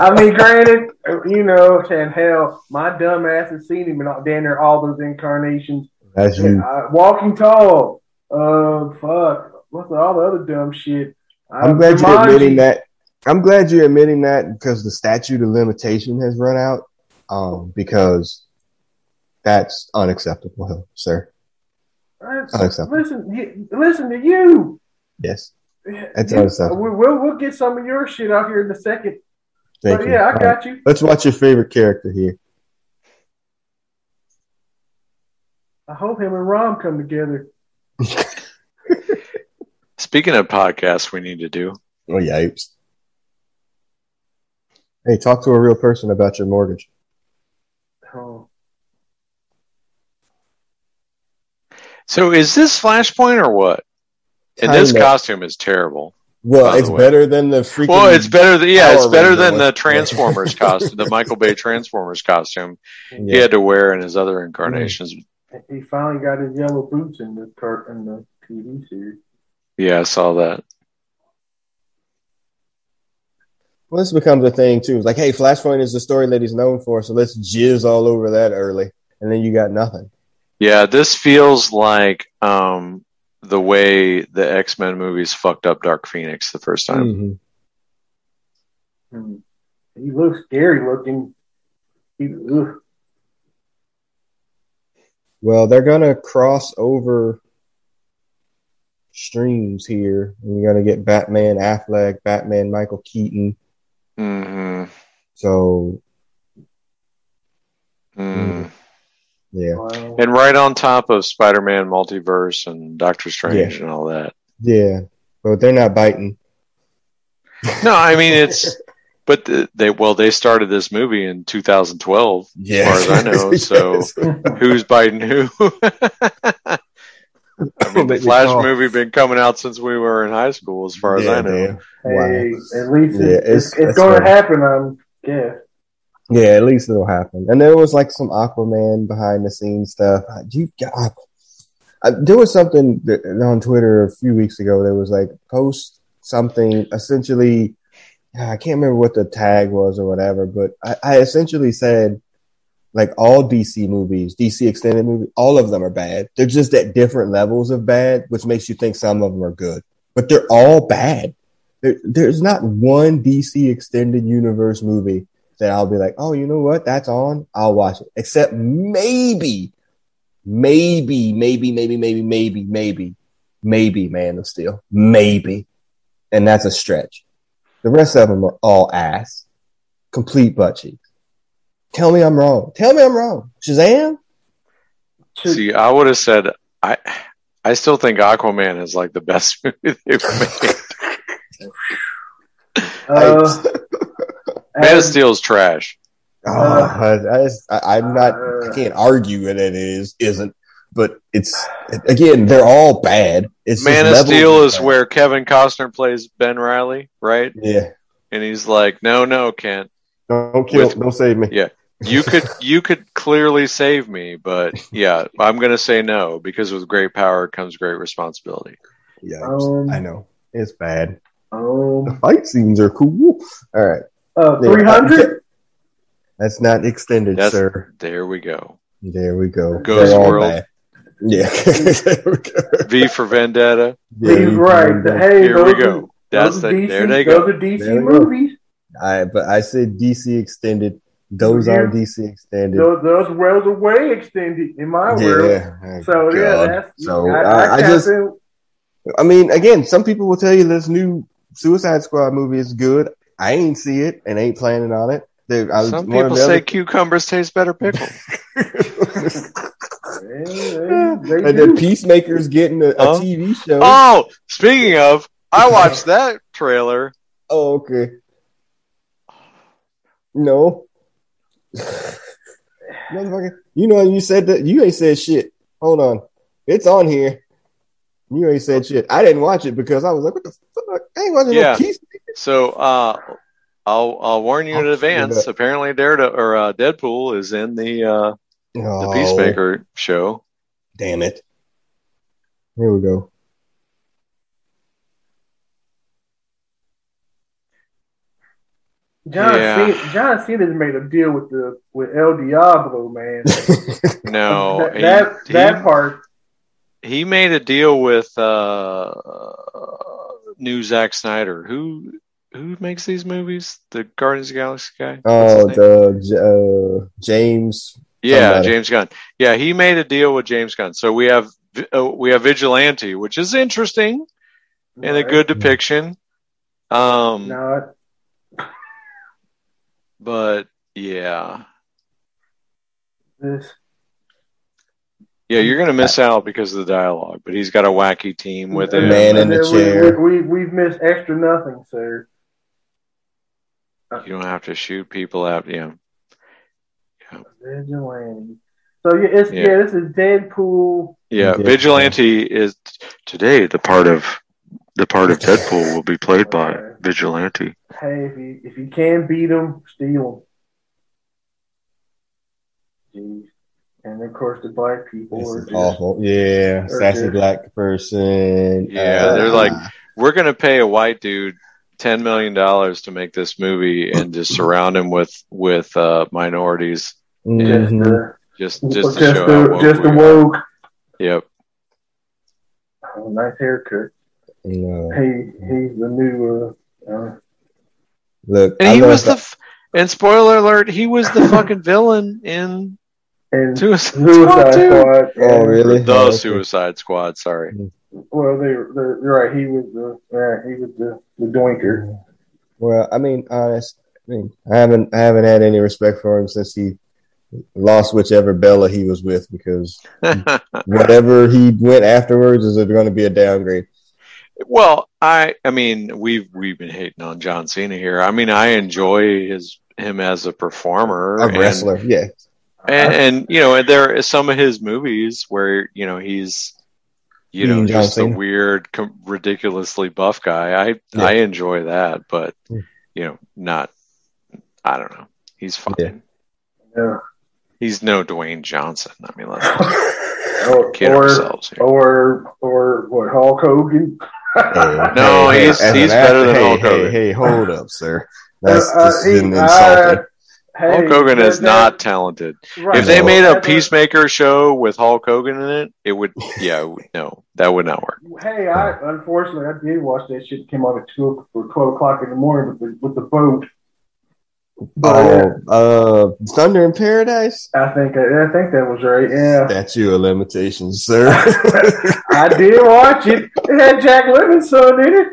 C: I mean, granted, you know, and hell, my dumb ass has seen him in all, damn near all those incarnations.
A: That's you.
C: Uh, walking tall. Uh, fuck. What's all the other dumb shit?
A: I'm glad you're admitting that. I'm glad you're admitting that because the statute of limitation has run out. Um, because that's unacceptable, sir.
C: That's-
A: Unacceptable.
C: Listen, listen to you.
A: Yes, That's
C: You-
A: unacceptable.
C: we- We'll, we'll get some of your shit out here in a second.
A: thank
C: but
A: you.
C: yeah, I
A: All
C: got
A: right,
C: you.
A: Let's watch your favorite character here.
C: I hope him and Rom come together.
B: Speaking of podcasts, we need to do.
A: Oh, yipes. Hey, talk to a real person about your mortgage.
C: Oh.
B: So is this Flashpoint or what? And this
A: Kinda.
B: costume is terrible.
A: Well, it's
B: way.
A: better than the freaking.
B: Well, it's better. Than, yeah, it's better than the Transformers costume, the Michael Bay Transformers costume he had to wear in his other incarnations.
C: He finally got his yellow boots in the cart in the TV series.
B: Yeah, I saw that.
A: Well, this becomes a thing too. It's like, hey, Flashpoint is the story that he's known for, so let's jizz all over that early, and then you got nothing.
B: Yeah, this feels like um, the way the X Men movies fucked up Dark Phoenix the first time.
A: Mhm.
C: Hmm. He looks scary looking. He.
A: Well, they're gonna cross over streams here, and you're gonna get Batman Affleck, Batman Michael Keaton.
B: hmm
A: So
B: Mm.
A: yeah,
C: Wow.
B: And right on top of Spider Man Multiverse and Doctor Strange
A: Yeah.
B: and all that.
A: yeah, but they're not biting.
B: No, I mean it's, but they well they started this movie in 2012,
A: Yeah,
B: as far as I know, so- who's biting who? I mean, the Flash
A: cough.
B: movie been coming out since we were in high school, as far as
A: Yeah,
B: I know.
A: damn. Wow.
C: Hey, at least
A: Yeah,
C: it's,
A: it's-
C: it's, it's going to
A: funny.
C: happen. Um, yeah.
A: Yeah, at least it'll happen. And there was like some Aquaman behind the scenes stuff. Uh, You got, uh, there was something that, on Twitter a few weeks ago. There was like post something essentially. I can't remember what the tag was or whatever, but I, I essentially said like all DC movies, DC extended movies, all of them are bad. They're just at different levels of bad, which makes you think some of them are good, but they're all bad. There, there's not one DC extended universe movie that I'll be like, oh, you know what? That's on. I'll watch it. Except maybe, maybe, maybe, maybe, maybe, maybe, maybe, maybe Man of Steel. Maybe. And that's a stretch. The rest of them are all ass. Complete butt cheeks. Tell me I'm wrong. Tell me I'm wrong. Shazam?
B: See, I would have said I. I still think Aquaman is like the best movie they've made.
C: Uh,
B: Man of
C: as-
B: Steel's trash.
A: Oh, I, I just, I, I'm not, uh, I can't argue that it is, isn't, but it's, again, they're all bad. It's
B: Man
A: just
B: of Steel is
A: bad.
B: where Kevin Costner plays Ben Riley, right?
A: Yeah.
B: And he's like, "No, no, Kent,
A: Don't kill,
B: With-
A: don't save me.
B: Yeah. you could you could clearly save me, but yeah, I'm gonna say no because with great power comes great responsibility."
A: Yeah,
C: Um,
A: I know. It's bad. The
C: um,
A: fight scenes are cool. All right.
C: uh,
A: Yeah,
C: 300?
A: That's not extended,
B: That's-
A: sir.
B: There we go.
A: There we go.
B: Ghost
A: all
B: World.
A: bad. Yeah. go.
B: V for Vendetta.
A: Yeah,
C: He's right. Hey,
B: Here we go. That's
C: those
B: the,
C: DC,
B: there they
C: Those
B: go.
C: are DC
A: There we go.
C: movies.
A: I, but I said DC extended. Those
C: Yeah.
A: are DC extended.
C: Those, those worlds are way extended in my world.
A: Yeah.
C: So yeah, that's
A: So
C: I,
A: I,
C: I,
A: I just,
C: in-
A: I mean, again, some people will tell you this new Suicide Squad movie is good. I ain't see it and ain't planning on it. They, I,
B: Some people say
A: other-
B: cucumbers taste better pickled.
C: Yeah, they, they
A: and
C: do.
A: then Peacemaker's getting a, a
B: Huh?
A: TV show.
B: Oh, speaking of, I watched that trailer.
A: Oh, okay. No. Motherfucker. You know, you said that. You ain't said shit. Hold on. It's on here. You ain't said shit. I didn't watch it because I was like, what the fuck? I ain't watching
B: Yeah.
A: no.
B: So uh, I'll I'll warn you in advance. Apparently, Daredevil or uh, Deadpool is in the uh, the
A: Oh,
B: Peacemaker show.
A: Damn it. Here we go.
C: John
B: Yeah.
C: Cena, John Cena's made a deal with the with El Diablo, man.
B: No,
C: that
B: he,
C: that,
B: he-
C: that part.
B: he made a deal with uh, new Zack Snyder. Who who makes these movies? The Guardians of the Galaxy guy.
A: Oh,
B: name?
A: the uh, James.
B: yeah,
A: somebody.
B: James Gunn. Yeah, he made a deal with James Gunn. So we have uh, we have Vigilante, which is interesting and a good depiction. Um,
C: No,
B: but yeah,
C: this
B: yeah, you're gonna miss out because of the dialogue. But he's got a wacky team with him.
A: Man in the
C: And
A: chair.
C: We, we, we, we've missed extra nothing, sir.
B: You don't have to shoot people out. Yeah,
C: Vigilante. So yeah, it's
B: Yeah.
C: yeah. This is Deadpool.
B: yeah.
A: Yeah.
B: Vigilante is today the part of the part of Deadpool will be played by Vigilante.
C: Hey, if you if you can beat him, steal him. Jeez. And of course, the black people
A: This
C: are just
A: awful. Yeah, sassy
C: just-
A: black person.
B: Yeah,
A: Uh,
B: they're like, we're gonna pay a white dude ten million dollars to make this movie and just surround him with with uh, minorities
C: just
A: mhm.
C: the
B: just
C: just,
B: just to show how
C: the
B: woke
C: just the
B: we are.
C: woke.
B: Yep.
C: Oh, nice haircut.
A: No.
C: He he's the new uh, uh
A: Look,
B: And
A: I
B: he was the f- and spoiler alert, he was the fucking villain in
C: and
B: Suicide
C: Suicide
B: Squad
C: Squad.
A: Oh, really?
B: The
A: Oh, okay.
B: Suicide Squad. Sorry.
C: Well, they they're, you're right. He was the yeah, he was the the doinker.
A: Well, I mean, honest. I mean, I haven't I haven't had any respect for him since he lost whichever Bella he was with because whatever he went afterwards is going to be a downgrade.
B: Well, I I mean we've we've been hating on John Cena here. I mean I enjoy his him as a performer,
A: A
B: and-
A: wrestler, yeah.
B: and, and you know, and there are some of his movies where you know he's you know
A: John
B: just a weird, com- ridiculously buff guy. I
A: Yeah.
B: I enjoy that, but you know, not. I don't know. He's fine.
A: Yeah.
C: Yeah.
B: He's no Dwayne Johnson. I mean, let's
C: or,
B: kid
C: or,
B: ourselves here.
C: or or what Hulk Hogan.
A: Hey,
B: No,
A: hey,
B: he's-
A: as
B: he's better than
A: hey,
B: Hulk
A: hey,
B: Hogan.
A: Hey, hold up, sir. That's
C: Uh, uh,
A: this
C: he-
A: is insulting.
C: uh, Hey,
B: Hulk Hogan
C: that-
B: is
C: that-
B: not talented.
C: right.
B: If they
A: No.
B: made a
C: That-
B: Peacemaker show with Hulk Hogan in it, it would. Yeah, no, that would not work.
C: Hey, I unfortunately I did watch that shit. that Came out at two or twelve o'clock in the morning with the with the boat. But
A: Oh, uh, Thunder in Paradise.
C: I think I, I think that was right. Yeah,
A: Statue of limitations, sir.
C: I did watch it. It had Jack Livingston in it.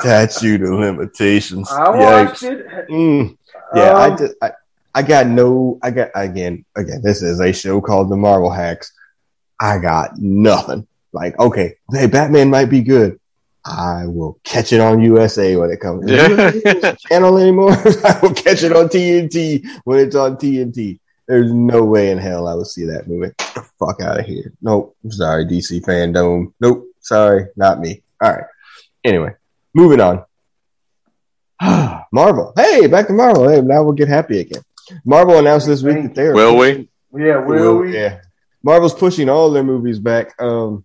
A: Statute of limitations.
C: I watched
A: Yikes.
C: it.
A: Mm. Yeah, I
C: Um,
A: just I, I got no I got again again this is a show called The Marvel Hacks. I got nothing. Like, okay, hey, Batman might be good. I will catch it on USA when it comes.
B: Yeah.
A: channel anymore. I will catch it on TNT when it's on TNT. There's no way in hell I would see that movie. Get the fuck out of here. Nope. Sorry, DC fandom. Nope. Sorry, not me. All right. Anyway, moving on. Marvel. Hey, back to Marvel. Hey, now we'll get happy again. Marvel announced this week that they're
B: Will we?
C: Yeah, will we?
A: yeah. Marvel's pushing all their movies back. Um,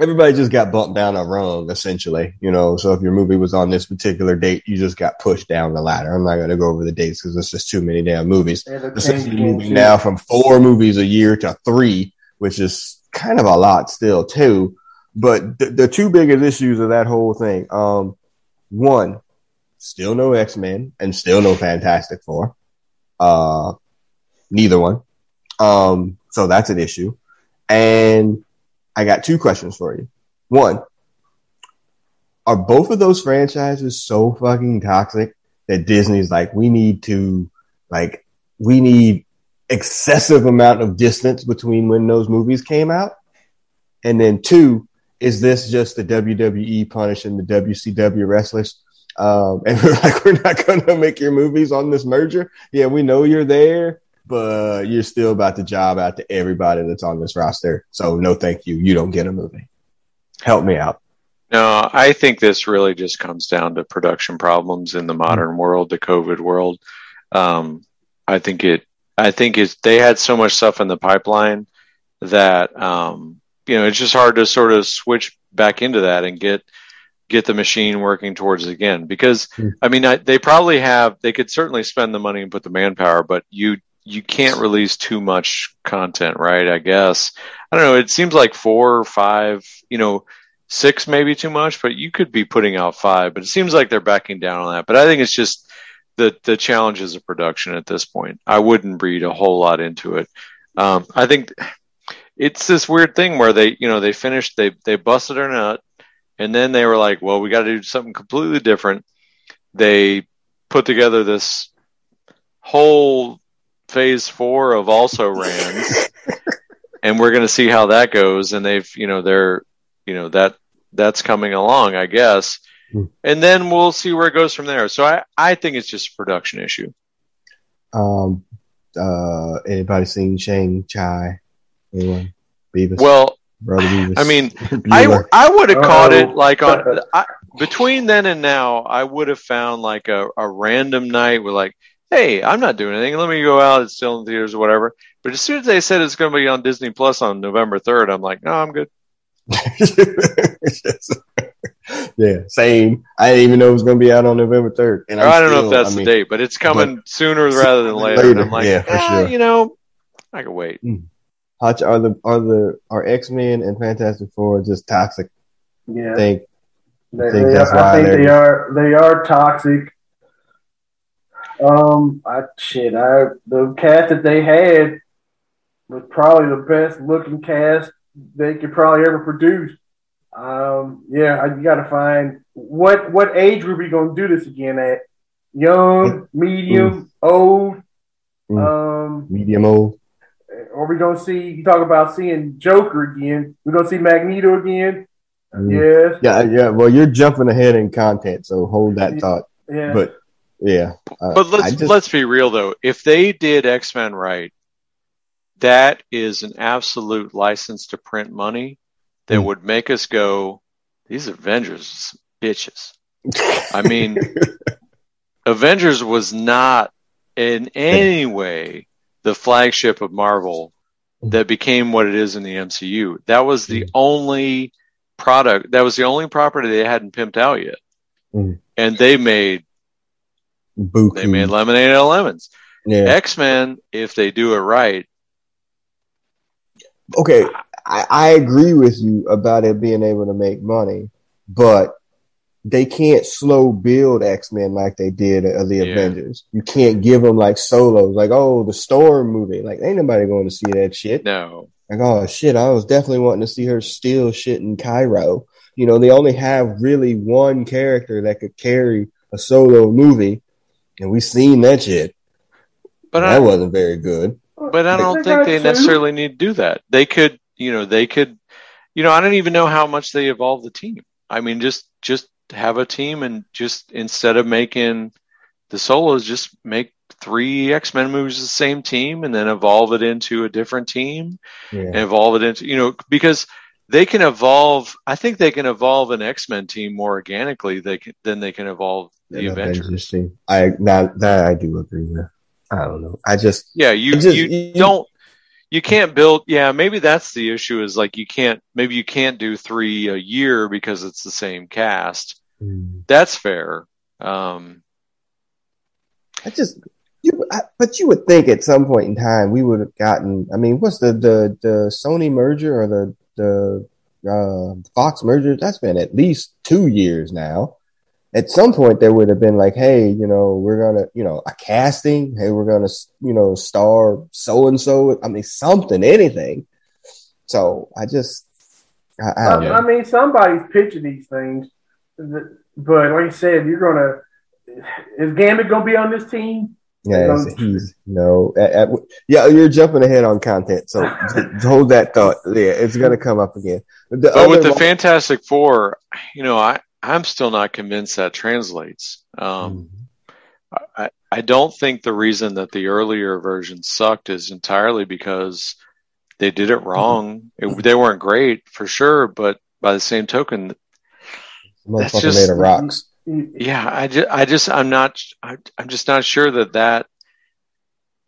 A: everybody just got bumped down a rung, essentially. You know, so if your movie was on this particular date, you just got pushed down the ladder. I'm not going to go over the dates because it's just too many damn movies.
C: Yeah, they're
A: Essentially moving now from four movies a year to three, which is kind of a lot still too. But the, the two biggest issues of that whole thing, um, one, still no X Men and still no Fantastic Four. Uh, neither one. Um, so that's an issue. And I got two questions for you. One, are both of those franchises so fucking toxic that Disney's like, we need to, like, we need excessive amount of distance between when those movies came out? And then two, is this just the WWE punishing the WCW wrestlers? Um, and we're like, we're not going to make your movies on this merger. Yeah, we know you're there, but you're still about to job out to everybody that's on this roster. So no, thank you. You don't get a movie. Help me out.
B: No, I think this really just comes down to production problems in the modern world, the COVID world. Um, I think it, I think it's, they had so much stuff in the pipeline that, um, you know, it's just hard to sort of switch back into that and get, get the machine working towards it again. Because,
A: Hmm.
B: I mean, I, they probably have, they could certainly spend the money and put the manpower, but you, you can't release too much content, right? I guess. I don't know. It seems like four or five, you know, six maybe too much, but you could be putting out five. But it seems like they're backing down on that. But I think it's just the the challenges of production at this point. I wouldn't read a whole lot into it. Um, I think it's this weird thing where they, you know, they finished, they they busted their nut, and then they were like, well, we got to do something completely different. They put together this whole phase four of also rans and we're going to see how that goes and they've you know they're you know that that's coming along i guess
A: Hmm.
B: and then we'll see where it goes from there so i i think it's just a production issue
A: Um, uh, anybody seen Shang Chi? Anyone? Beavis?
B: well
A: Brother Beavis.
B: I mean, I I would have caught it like on I, between then and now. I would have found like a, a random night with like, hey, I'm not doing anything. Let me go out. It's still in theaters or whatever. But as soon as they said it's going to be on Disney Plus on November 3rd, I'm like, no, I'm good.
A: yeah, same. I didn't even know it was going to be out on November third. And I'm
B: I don't know if that's
A: I mean,
B: the date, but it's coming sooner rather than later.
A: later,
B: And I'm like,
A: yeah, for
B: "Ah,
A: sure.
B: you know, I can wait.
A: Hutch, are the are the are X Men and Fantastic Four just toxic?
C: Yeah,
A: Think
C: they,
A: think
C: they
A: that's
C: are,
A: why
C: I think they are they are toxic. Um, I shit, I the cast that they had was probably the best looking cast they could probably ever produce. Um, yeah, I- you got to find what what age group you going to do this again at? Young, medium, old.
A: Mm.
C: Um,
A: medium old.
C: Or we to see? You talk about seeing Joker again. We're going to see Magneto again.
A: Mm.
C: Yes.
A: Yeah, yeah. Well, you're jumping ahead in content, so hold that thought.
C: Yeah.
A: But yeah, uh,
B: But let's
A: just-
B: let's be real though. If they did X Men right, that is an absolute license to print money that
A: Hmm.
B: would make us go, these Avengers bitches. I mean, Avengers was not in any way the flagship of Marvel that became what it is in the MCU. That was the
A: Mm.
B: only product, that was the only property they hadn't pimped out yet.
A: Mm.
B: And they made
A: Buku.
B: they made lemonade out of lemons.
A: yeah.
B: X Men, if they do it right,
A: okay, I, I agree with you about it being able to make money, but they can't slow build X Men like they did of the
B: Yeah.
A: Avengers. You can't give them like solos, like oh the Storm movie. Like ain't nobody going to see that shit.
B: no.
A: Like oh shit, I was definitely wanting to see her steal shit in Cairo. You know, they only have really one character that could carry a solo movie, and we've seen that shit.
B: But
A: that
B: I,
A: wasn't very good.
B: but I don't think they necessarily need to do that. They could, you know, they could, you know, I don't even know how much they evolve the team. I mean, just just have a team and just instead of making the solos, just make three X Men movies the same team and then evolve it into a different team
A: Yeah.
B: and evolve it into, you know, because they can evolve. I think they can evolve an X Men team more organically they can, than they can evolve the
A: An
B: Avengers.
A: team. I that that I do agree with. I don't know. I just
B: Yeah, you
A: just-
B: you,
A: you-
B: don't you can't build yeah, maybe that's the issue is like you can't maybe you can't do 3 a year because it's the same cast.
A: Mm.
B: That's fair. Um
A: I just you I, but you would think at some point in time we would have gotten I mean what's the the the Sony merger or the the uh Fox merger that's been at least 2 years now. At some point there would have been like hey, you know, we're going to, you know, a casting, hey, we're going to, you know, star so and so, I mean something anything. So I just I, I
C: I. I mean, somebody's pitching these things, but like you said, you're gonna. Is Gambit gonna be on this team?
A: Yeah, it's- he's no. At, at, yeah, you're jumping ahead on content, so hold that thought. Yeah, it's gonna come up again. The
B: but with the
A: one-
B: Fantastic 4, you know, I I'm still not convinced that translates. Um I, I don't think the reason that the earlier version sucked is entirely because they did it wrong. It, they weren't great for sure, but by the same token, that's
A: motherfucker
B: just-
A: made of rocks.
B: Yeah, I just, I just, I'm not, I, I'm just not sure that that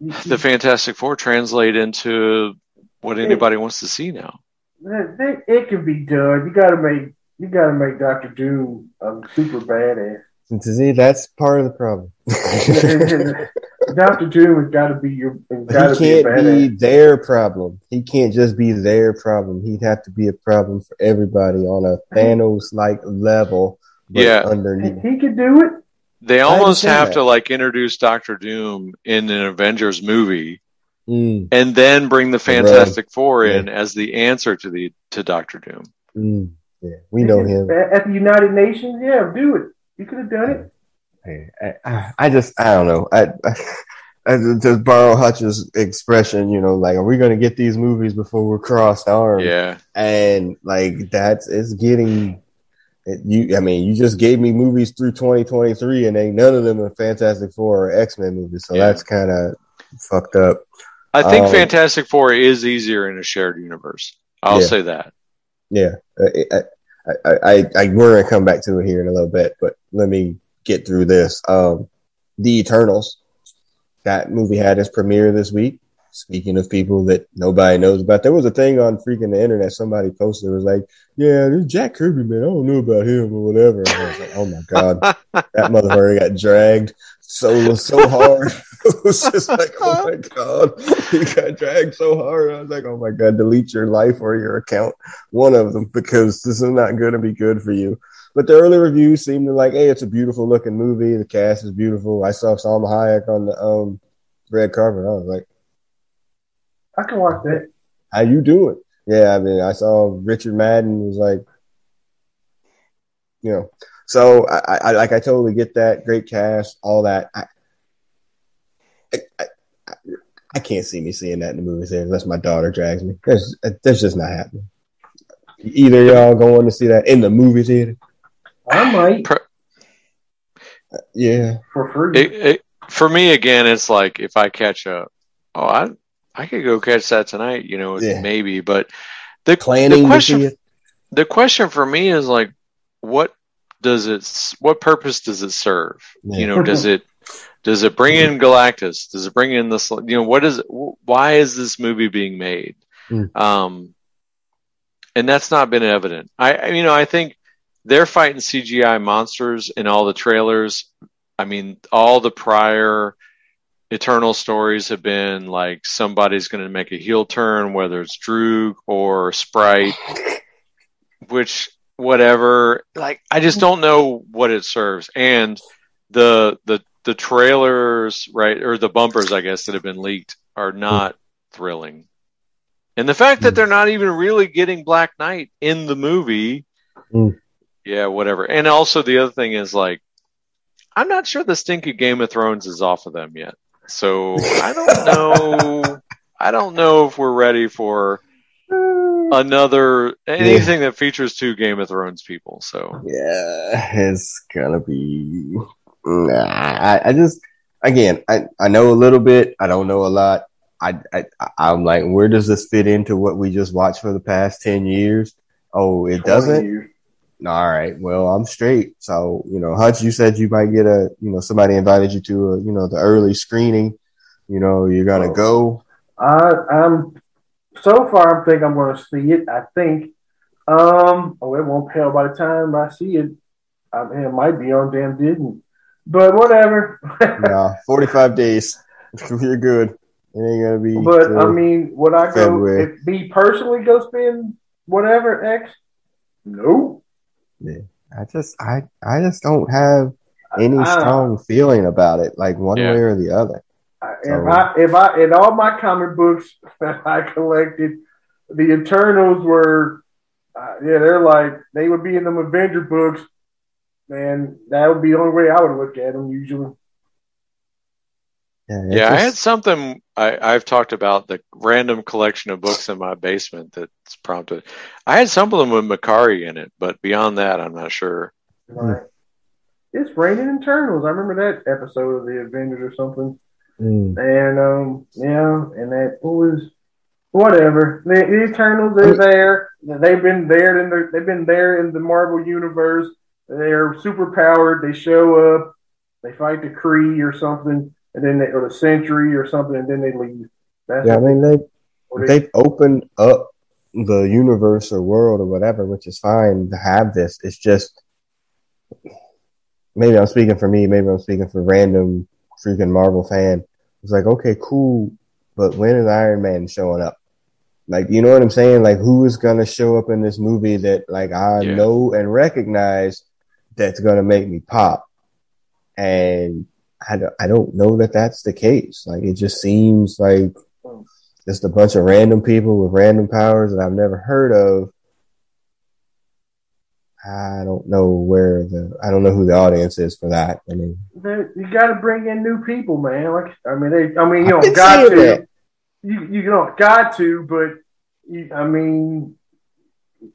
B: the mm-hmm. Fantastic Four translate into what anybody wants to see now.
C: It, it can be done. You gotta make. You gotta make Doctor Doom a super badass.
A: And to see, that's part of the problem.
C: Doctor Doom has got to be your. has
A: he
C: Gotta be
A: can't be
C: badass.
A: their problem. He can't just be their problem. He'd have to be a problem for everybody on a Thanos like level. But
B: Yeah.
A: underneath.
C: He could do it.
B: They almost have
A: that.
B: to like introduce Doctor Doom in an Avengers movie
A: Mm,
B: and then bring the
A: Right.
B: Fantastic Four in as the answer to the to Doctor Doom.
A: mm, yeah, we know him.
C: At at the United Nations, yeah, do it. You could have done it.
A: Hey, I, I just I don't know. I, I, I to borrow Hutch's expression, you know, like are we going to get these movies before we're crossed arms?
B: Yeah.
A: and like that's it's getting. It, you, I mean, you just gave me movies through 2023, and ain't none of them are Fantastic Four or X Men movies, so
B: Yeah.
A: that's kind of fucked up.
B: I think
A: Um,
B: Fantastic Four is easier in a shared universe. I'll
A: Yeah.
B: say that.
A: Yeah, I, I, I, I, we're gonna come back to it here in a little bit, but let me get through this. Um, the Eternals, that movie had its premiere this week. Speaking of people that nobody knows about, there was a thing on freaking the internet. Somebody posted it was like, "Yeah, this Jack Kirby man, I don't know about him or whatever." And I was like, "Oh my god, that motherfucker got dragged so so hard." it was just like, "Oh my god, he got dragged so hard." I was like, "Oh my god, delete your life or your account, one of them, because this is not going to be good for you." But the early reviews seemed to like, "Hey, it's a beautiful looking movie. The cast is beautiful." I saw Salma Hayek on the um red carpet. I was like
C: I can watch that.
A: How you do it? Yeah, I mean, I saw Richard Madden was like, you know, so I, I like I totally get that great cast, all that. I, I, I, I can't see me seeing that in the movies unless my daughter drags me. That's that's just not happening. Either y'all going to see that in the movie theater.
C: I might.
A: yeah,
C: for free.
B: It, it, for me, again, it's like if I catch up, oh, I I could go catch that tonight, you know, yeah. maybe. But the,
A: Planning
B: the question, the question for me is like, what does it, what purpose does it serve? Yeah. You know, does it, does it bring in Galactus? Does it bring in this, you know, what is, why is this movie being made? Mm. Um, and that's not been evident. I, you know, I think they're fighting CGI monsters in all the trailers. I mean, all the prior Eternal stories have been like somebody's going to make a heel turn, whether it's Druig or Sprite, which whatever. Like I just don't know what it serves. And the the the trailers, right, or the bumpers, I guess, that have been leaked are not thrilling. And the fact that they're not even really getting Black Knight in the movie, mm. yeah, whatever. And also the other thing is like, I'm not sure the stinky Game of Thrones is off of them yet. So I don't know. I don't know if we're ready for another anything yeah. that features two Game of Thrones people. So
A: yeah, it's gonna be. Nah, I, I just again, I I know a little bit. I don't know a lot. I, I I'm like, where does this fit into what we just watched for the past ten years? Oh, it doesn't. Years. All right. Well, I'm straight. So, you know, Hutch, you said you might get a, you know, somebody invited you to a, you know, the early screening. You know, you're gonna go.
C: I, I'm so far. I think I'm going to see it. I think. Um. Oh, it won't pale by the time I see it. I mean, it might be on damn didn't, but whatever.
A: yeah, 45 days. You're good. It ain't gonna be.
C: But I mean, would I go? February. If me personally go spend whatever X? No.
A: Yeah. I just I I just don't have any strong feeling about it, like one yeah. way or the other.
C: So, if I if I in all my comic books that I collected, the Eternals were uh, yeah, they're like they would be in them Avenger books, man. That would be the only way I would look at them usually.
B: Yeah, yeah just... I had something I, have talked about the random collection of books in my basement that's prompted. I had some of them with Makkari in it, but beyond that, I'm not sure.
C: Right. It's raining Eternals. I remember that episode of the Avengers or something. Mm. And um, yeah, and that was whatever. The, the Eternals, they're there. They've been there in the, they've been there in the Marvel universe. They're super powered. They show up. They fight the Kree or something and then they or the century or something, and then they leave.
A: That's yeah, I mean they they've opened up the universe or world or whatever, which is fine to have this. It's just maybe I'm speaking for me, maybe I'm speaking for random freaking Marvel fan. It's like, okay, cool, but when is Iron Man showing up? Like, you know what I'm saying? Like, who is gonna show up in this movie that like I yeah. know and recognize that's gonna make me pop? And I don't, I don't know that that's the case. Like it just seems like just a bunch of random people with random powers that I've never heard of. I don't know where the I don't know who the audience is for that. I mean,
C: you got to bring in new people, man. Like I mean, they, I mean, you don't got to. That. You you don't got to, but you, I mean,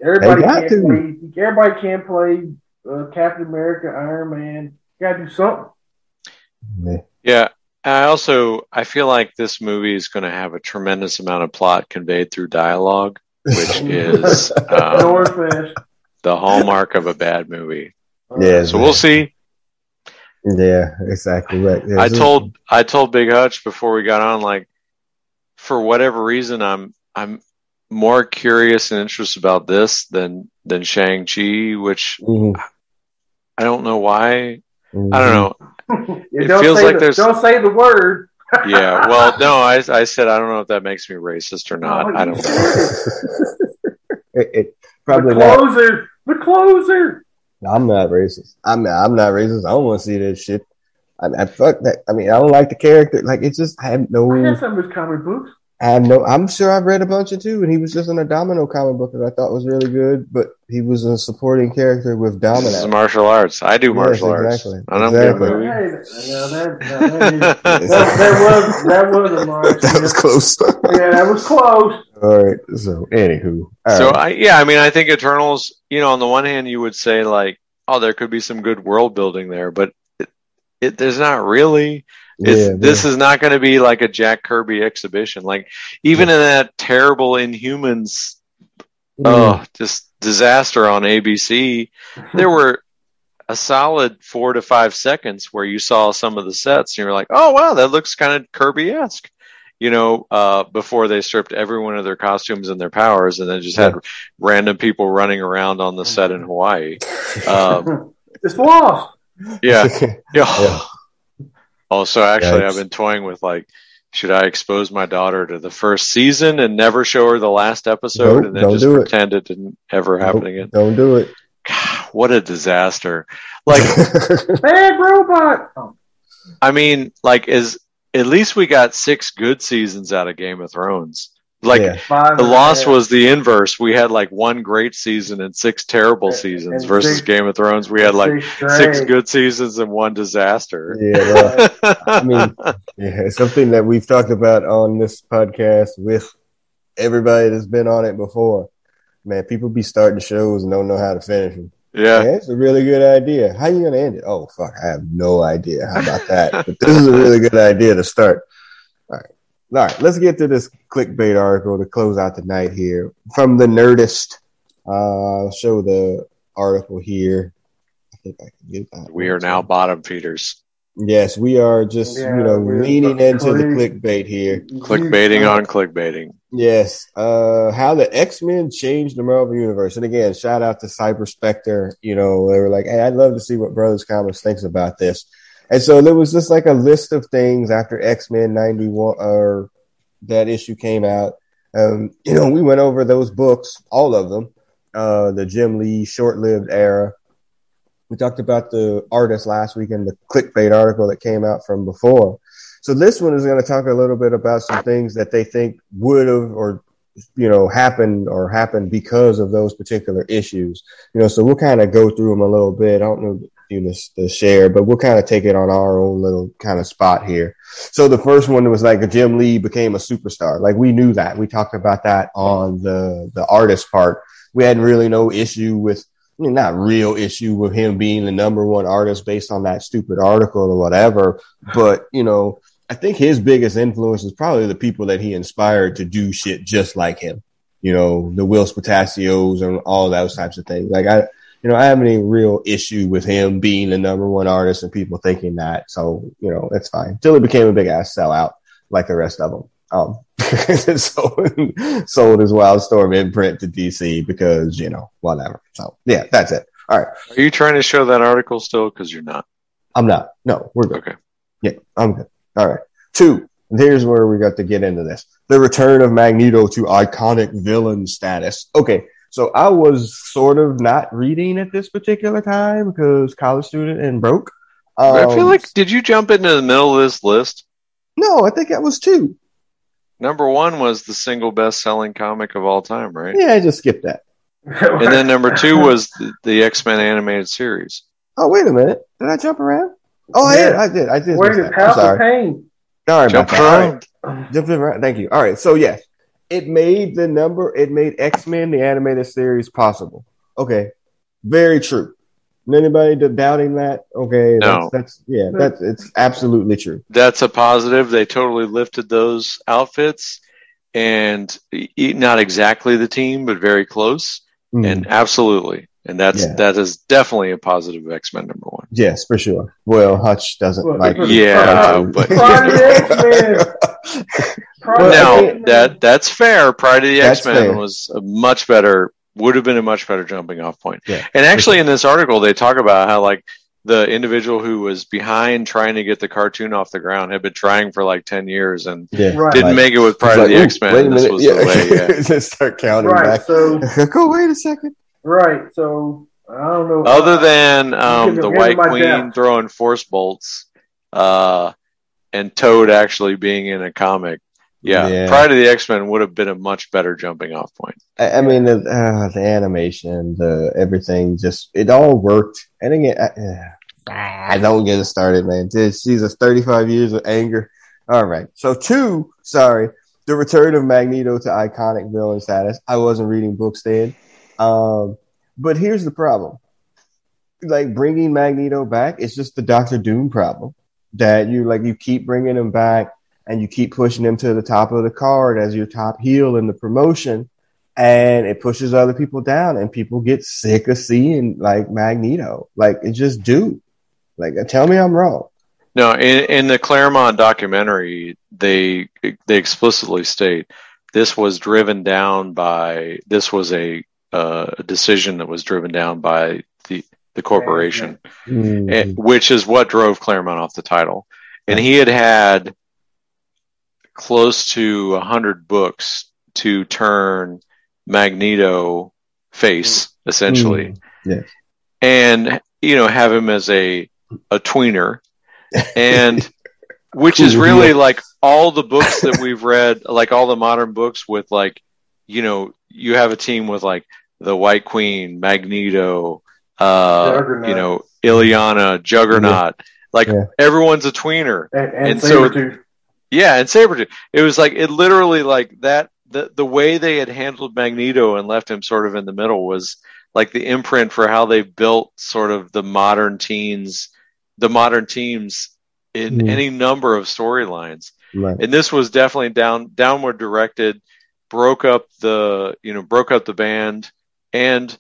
C: everybody can't to. play. Everybody can't play uh, Captain America, Iron Man. You got to do something.
B: Yeah. I also I feel like this movie is going to have a tremendous amount of plot conveyed through dialogue. which is um, the hallmark of a bad movie.
A: Yeah,
B: So we'll see.
A: Yeah, exactly right. Yeah,
B: I
A: so-
B: told I told Big Hutch before we got on, like, for whatever reason, I'm I'm more curious and interested about this than than Shang Chi, which
A: Mhm,
B: I don't know why.
A: mhm.
B: I don't know.
C: You
B: It
C: don't
B: feels
C: say
B: like
C: the,
B: there's-
C: don't say the word.
B: Yeah, well, no, I I said I don't know if that makes me racist or not.
C: No,
B: I don't know.
A: it, it, probably
C: the
A: not.
C: closer. The closer.
A: I'm not racist. I'm not, I'm not racist. I don't want to see this shit. I, I fuck that. I mean, I don't like the character. Like, it's just I have no.
C: I have some of his comic books.
A: I have no. I'm sure I've read a bunch of too, and he was just in a Domino comic book that I thought was really good. But he was a supporting character with
B: This is martial arts. I do
A: Yes,
B: martial arts.
A: exactly.
B: I don't get
A: Exactly.
B: movie.
C: Hey, now that, now that, is, that, that was that was a march.
A: that was close.
C: Yeah, that was close.
A: All right. So, anywho, all
B: So
A: right.
B: I yeah, I mean I think Eternals, you know, on the one hand you would say like, oh, there could be some good world building there, but it, it there's not really. It's,
A: yeah,
B: this is not going to be like a Jack Kirby exhibition. Like even in that terrible Inhumans,
A: Mm.
B: oh, just disaster on ABC, there were a solid four to five seconds where you saw some of the sets and you were like, oh wow, that looks kind of Kirby esque. You know, uh, before they stripped everyone of their costumes and their powers, and then just had random people running around on the set in Hawaii. Um,
C: it's lost.
B: yeah,
A: Yeah.
B: yeah. Also, actually,
A: Yikes.
B: I've been toying with like, should I expose my daughter to the first season and never show her the last episode,
A: Nope,
B: and then just
A: do it.
B: pretend it didn't ever happen again?
A: Don't do it.
B: What a disaster! Like,
C: Bad robot. Oh,
B: I mean, like, is at least we got six good seasons out of Game of Thrones. Like,
A: Yeah.
C: five
B: the loss
C: half.
B: was the inverse. We had like one great season and six terrible seasons
C: and
B: versus
C: six-
B: Game of Thrones. We had like
C: Six
B: six good seasons and one disaster.
A: yeah. Well, I mean, yeah, it's something that we've talked about on this podcast with everybody that's been on it before. Man, people be starting shows and don't know how to finish them.
B: yeah.
A: Yeah, it's a really good idea. How you gonna end it? Oh fuck, I have no idea. How about that? but this is a really good idea to start. All right. All right, let's get to this clickbait article to close out the night here. From the Nerdist. Uh I'll show the article here. I think I can get that.
B: We are now bottom feeders.
A: Yes, we are just
C: Yeah,
A: you know leaning into the clickbait here.
B: Clickbaiting on clickbaiting.
A: Yes. Uh, how the X Men changed the Marvel universe, and again, shout out to Cyber Spectre. You know, they were like, "Hey, I'd love to see what Brothers Comics thinks about this." And so there was just like a list of things after X Men ninety one, or that issue came out. Um, you know, we went over those books, all of them, uh, the Jim Lee short lived era. We talked about the artist last week in the clickbait article that came out from before. So this one is going to talk a little bit about some things that they think would have or you know happened or happened because of those particular issues. You know, so we'll kind of go through them a little bit. I don't know know to share, but we'll kind of take it on our own little kind of spot here. So the first one was like Jim Lee became a superstar. Like we knew that. We talked about that on the the artist part. We had really no issue with I mean, not real issue with him being the number one artist based on that stupid article or whatever. But, you know, I think his biggest influence is probably the people that he inspired to do shit just like him. You know, the Whilce Portacios and all those types of things. Like I, you know, I have any real issue with him being the number one artist and people thinking that. So, you know, it's fine. Until he became a big ass sellout like the rest of them. Um, so sold his Wildstorm imprint to DC because, you know, whatever. So yeah, that's it. All right.
B: Are you trying to show that article still? Because you're not.
A: I'm not. No, we're good.
B: Okay.
A: Yeah, I'm good. All right. Two. Here's where we got to get into this. The return of Magneto to iconic villain status. Okay. So I was sort of not reading at this particular time because college student and broke. Um,
B: I feel like, did you jump into the middle of this list?
A: no, I think that was two.
B: Number one was the single best selling comic of all time, right?
A: Yeah, I just skipped that.
B: And then number two was the, the X Men animated series.
A: Oh, wait a minute. Did I jump around? Oh, I
C: Yeah.
A: did. I did. I did.
C: Where
A: miss
C: did
A: that. I'm
C: House of
A: sorry.
C: Pain?
A: Sorry
B: Jump
A: about that. All right.
B: around.
A: Jumping around. Thank you. All right. So yes, it made the number. It made X Men the animated series possible. Okay, very true. Anybody doubting that? Okay,
B: No.
A: that's, that's yeah, that's it's absolutely true.
B: That's a positive. They totally lifted those outfits. and not exactly the team, but very close. Mm. And absolutely, and that's yeah. that is definitely a positive X Men number one.
A: Yes, for sure. Well, Hutch doesn't well, like.
B: Yeah, but no, that that's fair. Pryde of the X Men was a much better. Would have been a much better jumping off point. Yeah, and actually, in this article, they talk about how like the individual who was behind trying to get the cartoon off the ground had been trying for like 10 years and yeah. right. didn't make it with Pryde like, of the X-Men. This was yeah. the way,
A: yeah. start counting right, back. So, Go, wait a second.
C: Right. So, I don't know.
B: Other than um, the White Queen throwing force bolts uh, and Toad actually being in a comic, yeah, yeah. Pryde of the X Men would have been a much better jumping off point.
A: I, I mean, the, uh, the animation, the everything, just it all worked. And again, I, uh, I don't get it started, man. She's a 35 years of anger. All right, so two, sorry, the return of Magneto to iconic villain status. I wasn't reading books then, um, but here's the problem: like bringing Magneto back, it's just the Doctor Doom problem that you like. You keep bringing him back and you keep pushing him to the top of the card as your top heel in the promotion and it pushes other people down and people get sick of seeing like Magneto. Like it just do. Like tell me I'm wrong.
B: No, in, in the Claremont documentary, they they explicitly state this was driven down by this was a uh, decision that was driven down by the the corporation, mm-hmm. and, which is what drove Claremont off the title. And he had had close to a hundred books to turn Magneto face, essentially. Mm,
A: yes.
B: And, you know, have him as a, a tweener. And, which is really like all the books that we've read, like all the modern books with like, you know, you have a team with like the White Queen, Magneto, uh, you know, Illyana, Juggernaut. Yeah. Like yeah. everyone's a tweener.
C: And, and, and so,
B: yeah, and Sabretooth. It was like it literally like that the the way they had handled Magneto and left him sort of in the middle was like the imprint for how they built sort of the modern teens the modern teams in mm. any number of storylines. Right. And this was definitely down downward directed, broke up the you know, broke up the band and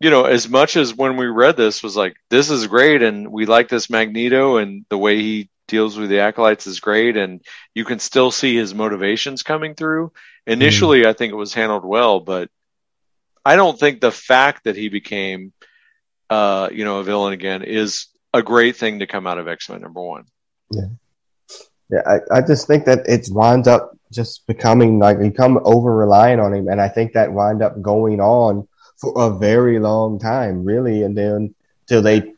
B: you know, as much as when we read this was like, this is great and we like this Magneto and the way he deals with the acolytes is great and you can still see his motivations coming through initially mm. i think it was handled well but i don't think the fact that he became uh you know a villain again is a great thing to come out of x-men number one
A: yeah yeah i, I just think that it's wound up just becoming like become over reliant on him and i think that wind up going on for a very long time really and then till they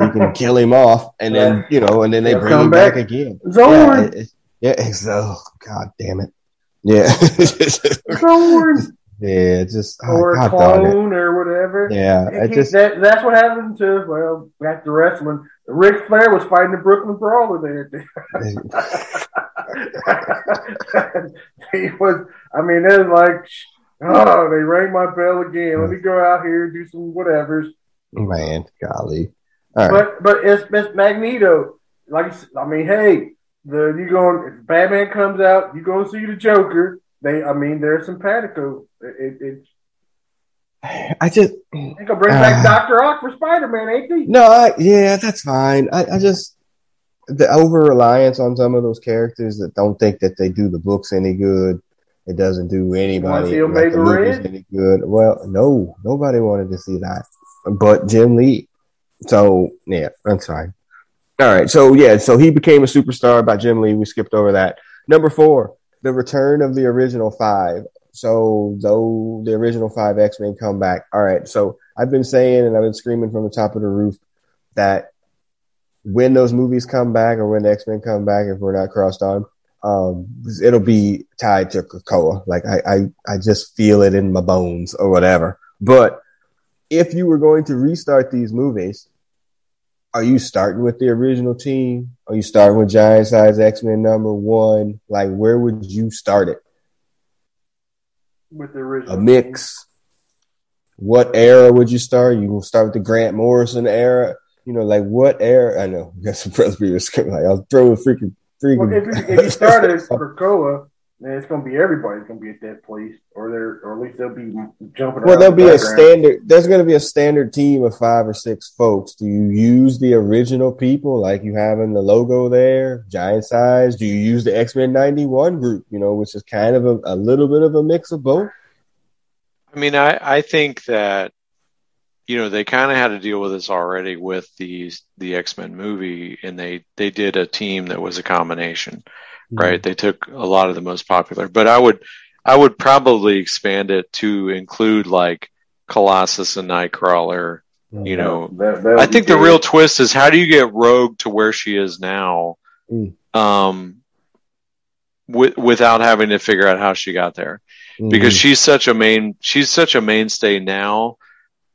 A: freaking kill him off, and then you know, and then they bring him back, back again.
C: Xorn.
A: Yeah, it, yeah, it's, oh god damn it. Yeah.
C: Xorn.
A: Yeah, just
C: oh, or a clone or whatever.
A: Yeah,
C: I just that, that's what happened to well back to wrestling. Ric Flair was fighting the Brooklyn Brawler there. he was. I mean, it was like, oh, they rang my bell again. Let me go out here and do some whatevers.
A: Man, golly.
C: But but it's, it's Magneto. Like I mean, hey, the you going if Batman comes out, you go see the Joker. They, I mean, they're simpatico. It, it,
A: I just
C: they gonna bring uh, back Doctor Ock for Spider Man, ain't they?
A: No, I, yeah, that's fine. I, I just the over reliance on some of those characters that don't think that they do the books any good. It doesn't do anybody like any good. Well, no, nobody wanted to see that, but Jim Lee. So yeah, that's fine. All right. So yeah, so he became a superstar by Jim Lee. We skipped over that. Number four, the return of the original five. So though the original five X Men come back. All right. So I've been saying and I've been screaming from the top of the roof that when those movies come back or when the X Men come back, if we're not crossed on, um, it'll be tied to Krakoa. Like I, I, I just feel it in my bones or whatever. But if you were going to restart these movies, are you starting with the original team? Are you starting with Giant Size X Men number one? Like, where would you start it?
C: With the original.
A: A mix. What era would you start? You will start with the Grant Morrison era. You know, like what era? I know. Got some press screaming like I'll throw a freaking freaking.
C: Well, if, you, if you started Krakoa, then it's going to be everybody's going to be at that place, or they're, or at least they'll be jumping.
A: Well, there'll
C: the
A: be a standard. There's going to be a standard team of five or six folks. Do you use the original people like you have in the logo there, giant size? Do you use the X Men '91 group? You know, which is kind of a, a little bit of a mix of both.
B: I mean, I, I think that, you know, they kind of had to deal with this already with the, the X-Men movie and they, they did a team that was a combination, right? They took a lot of the most popular, but I would, I would probably expand it to include like Colossus and Nightcrawler, you know,
C: That- that
B: I
C: be
B: think the real twist is how do you get Rogue to where she is now,
A: Mm.
B: um, with, without having to figure out how she got there? Because
A: Mhm.
B: she's such a main she's such a mainstay now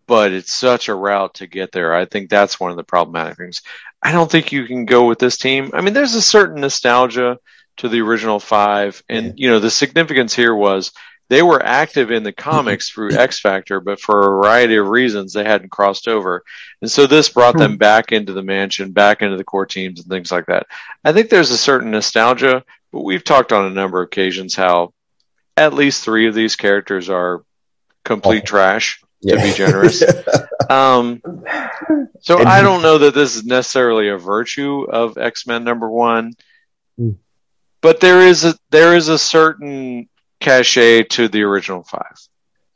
B: but it's such a route to get there. I think that's one of the problematic things. I don't think you can go with this team. I mean there's a certain nostalgia to the original five. And
A: Yeah.
B: you know the significance here was they were active in the comics through x factor but for a variety of reasons they hadn't crossed over. And so this brought them back into the mansion back into the core teams and things like that. I think there's a certain nostalgia but we've talked on a number of occasions how at least three of these characters are complete trash to be generous. um, so I don't know that this is necessarily a virtue of X Men number one,
A: Hmm.
B: But there is a there is a certain cachet to the original five.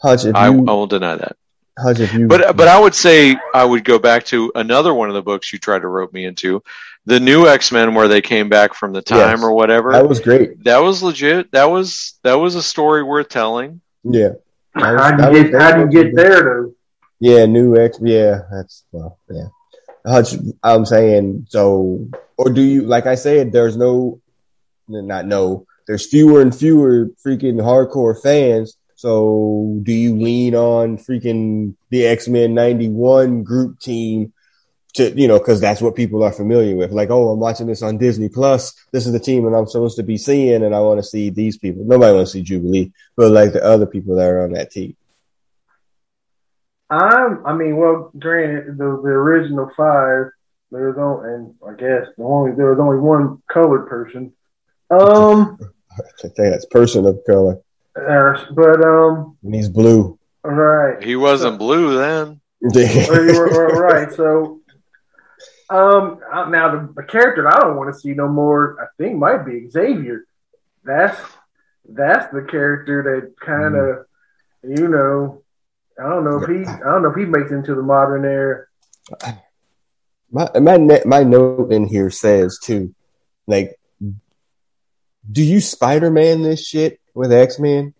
A: Hutch, if
B: I, I won't deny that.
A: Hutch, you,
B: But but I would say I would go back to another one of the books you tried to rope me into, the new X Men where they came back from the time
A: Yes.
B: or whatever.
A: that was great.
B: that was legit. That was that was a story worth telling.
A: Yeah, That was-
C: How do
A: that
C: you get, how do you get there though?
A: yeah, new X. Yeah, that's well, yeah. Hutch, I'm saying so, or do you like I said? There's no, not know. There's fewer and fewer freaking hardcore fans. So do you lean on freaking the X Men '91 group team to you know because that's what people are familiar with? Like, oh, I'm watching this on Disney Plus. This is the team that I'm supposed to be seeing, and I want to see these people. Nobody wants to see Jubilee, but like the other people that are on that team.
C: I'm, I mean, well, granted, the, the original five, there's only, and I guess the only there was only one colored person. Um,
A: I think that's person of color,
C: but um,
A: and he's blue.
C: right,
B: He wasn't blue then.
C: Well, you were- were right. So, um, now the, the character that I don't want to see no more, I think, might be Xavier. That's that's the character that kind of, you know, I don't know if he, I don't know if he makes it into the modern era.
A: My my my note in here says too, like, do you Spider Man this shit with X Men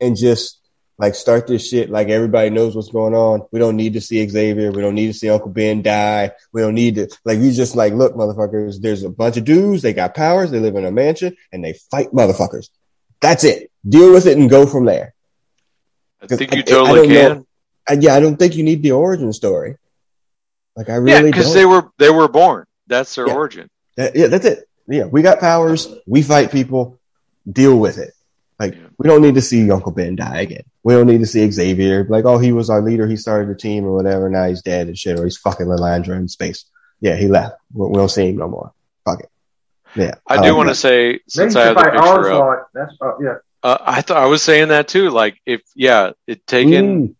A: and just like start this shit like everybody knows what's going on? We don't need to see Xavier. We don't need to see Uncle Ben die. We don't need to like you just like look, motherfuckers. There's a bunch of dudes. They got powers. They live in a mansion and they fight motherfuckers. That's it. Deal with it and go from there.
B: I think you
A: I- I
B: totally
A: don't know.
B: can.
A: I, yeah, I don't think you need the origin story. Like I really
B: Yeah,
A: because
B: they were they were born. That's their
A: Yeah.
B: origin.
A: That- yeah, that's it. Yeah, we got powers. We fight people. Deal with it. Like
B: Yeah.
A: we don't need to see Uncle Ben die again. We don't need to see Xavier. Like, oh, he was our leader. He started the team or whatever. Now he's dead and shit, or he's fucking Lilandra in space. Yeah, he left. We, we don't see him no more. Fuck it. Yeah,
B: I
A: like
B: do want to say since I have the
C: fight
B: picture up,
C: That's uh, yeah.
B: uh, I thought I was saying that too. Like if yeah, it taken
A: Mm,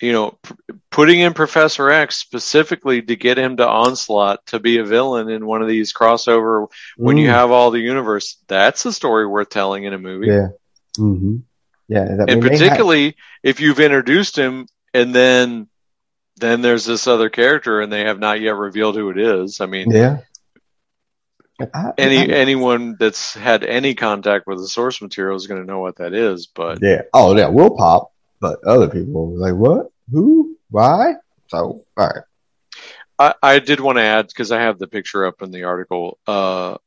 B: you know p- putting in Professor X specifically to get him to Onslaught to be a villain in one of these crossover when you
A: mm,
B: have all the universe. That's a story worth telling in a movie.
A: yeah, hmm yeah. That,
B: and
A: I mean, they had-
B: particularly if you've introduced him and then then there's this other character and they have not yet revealed who it is. I mean,
A: yeah. I-
B: any
A: I-
B: anyone that's had any contact with the source material is going to know what that is. But
A: Yeah. Oh, yeah, we'll pop, but other people like, what? Who? Why? So, all right.
B: I, I did want to add because I have the picture up in the article. Uh,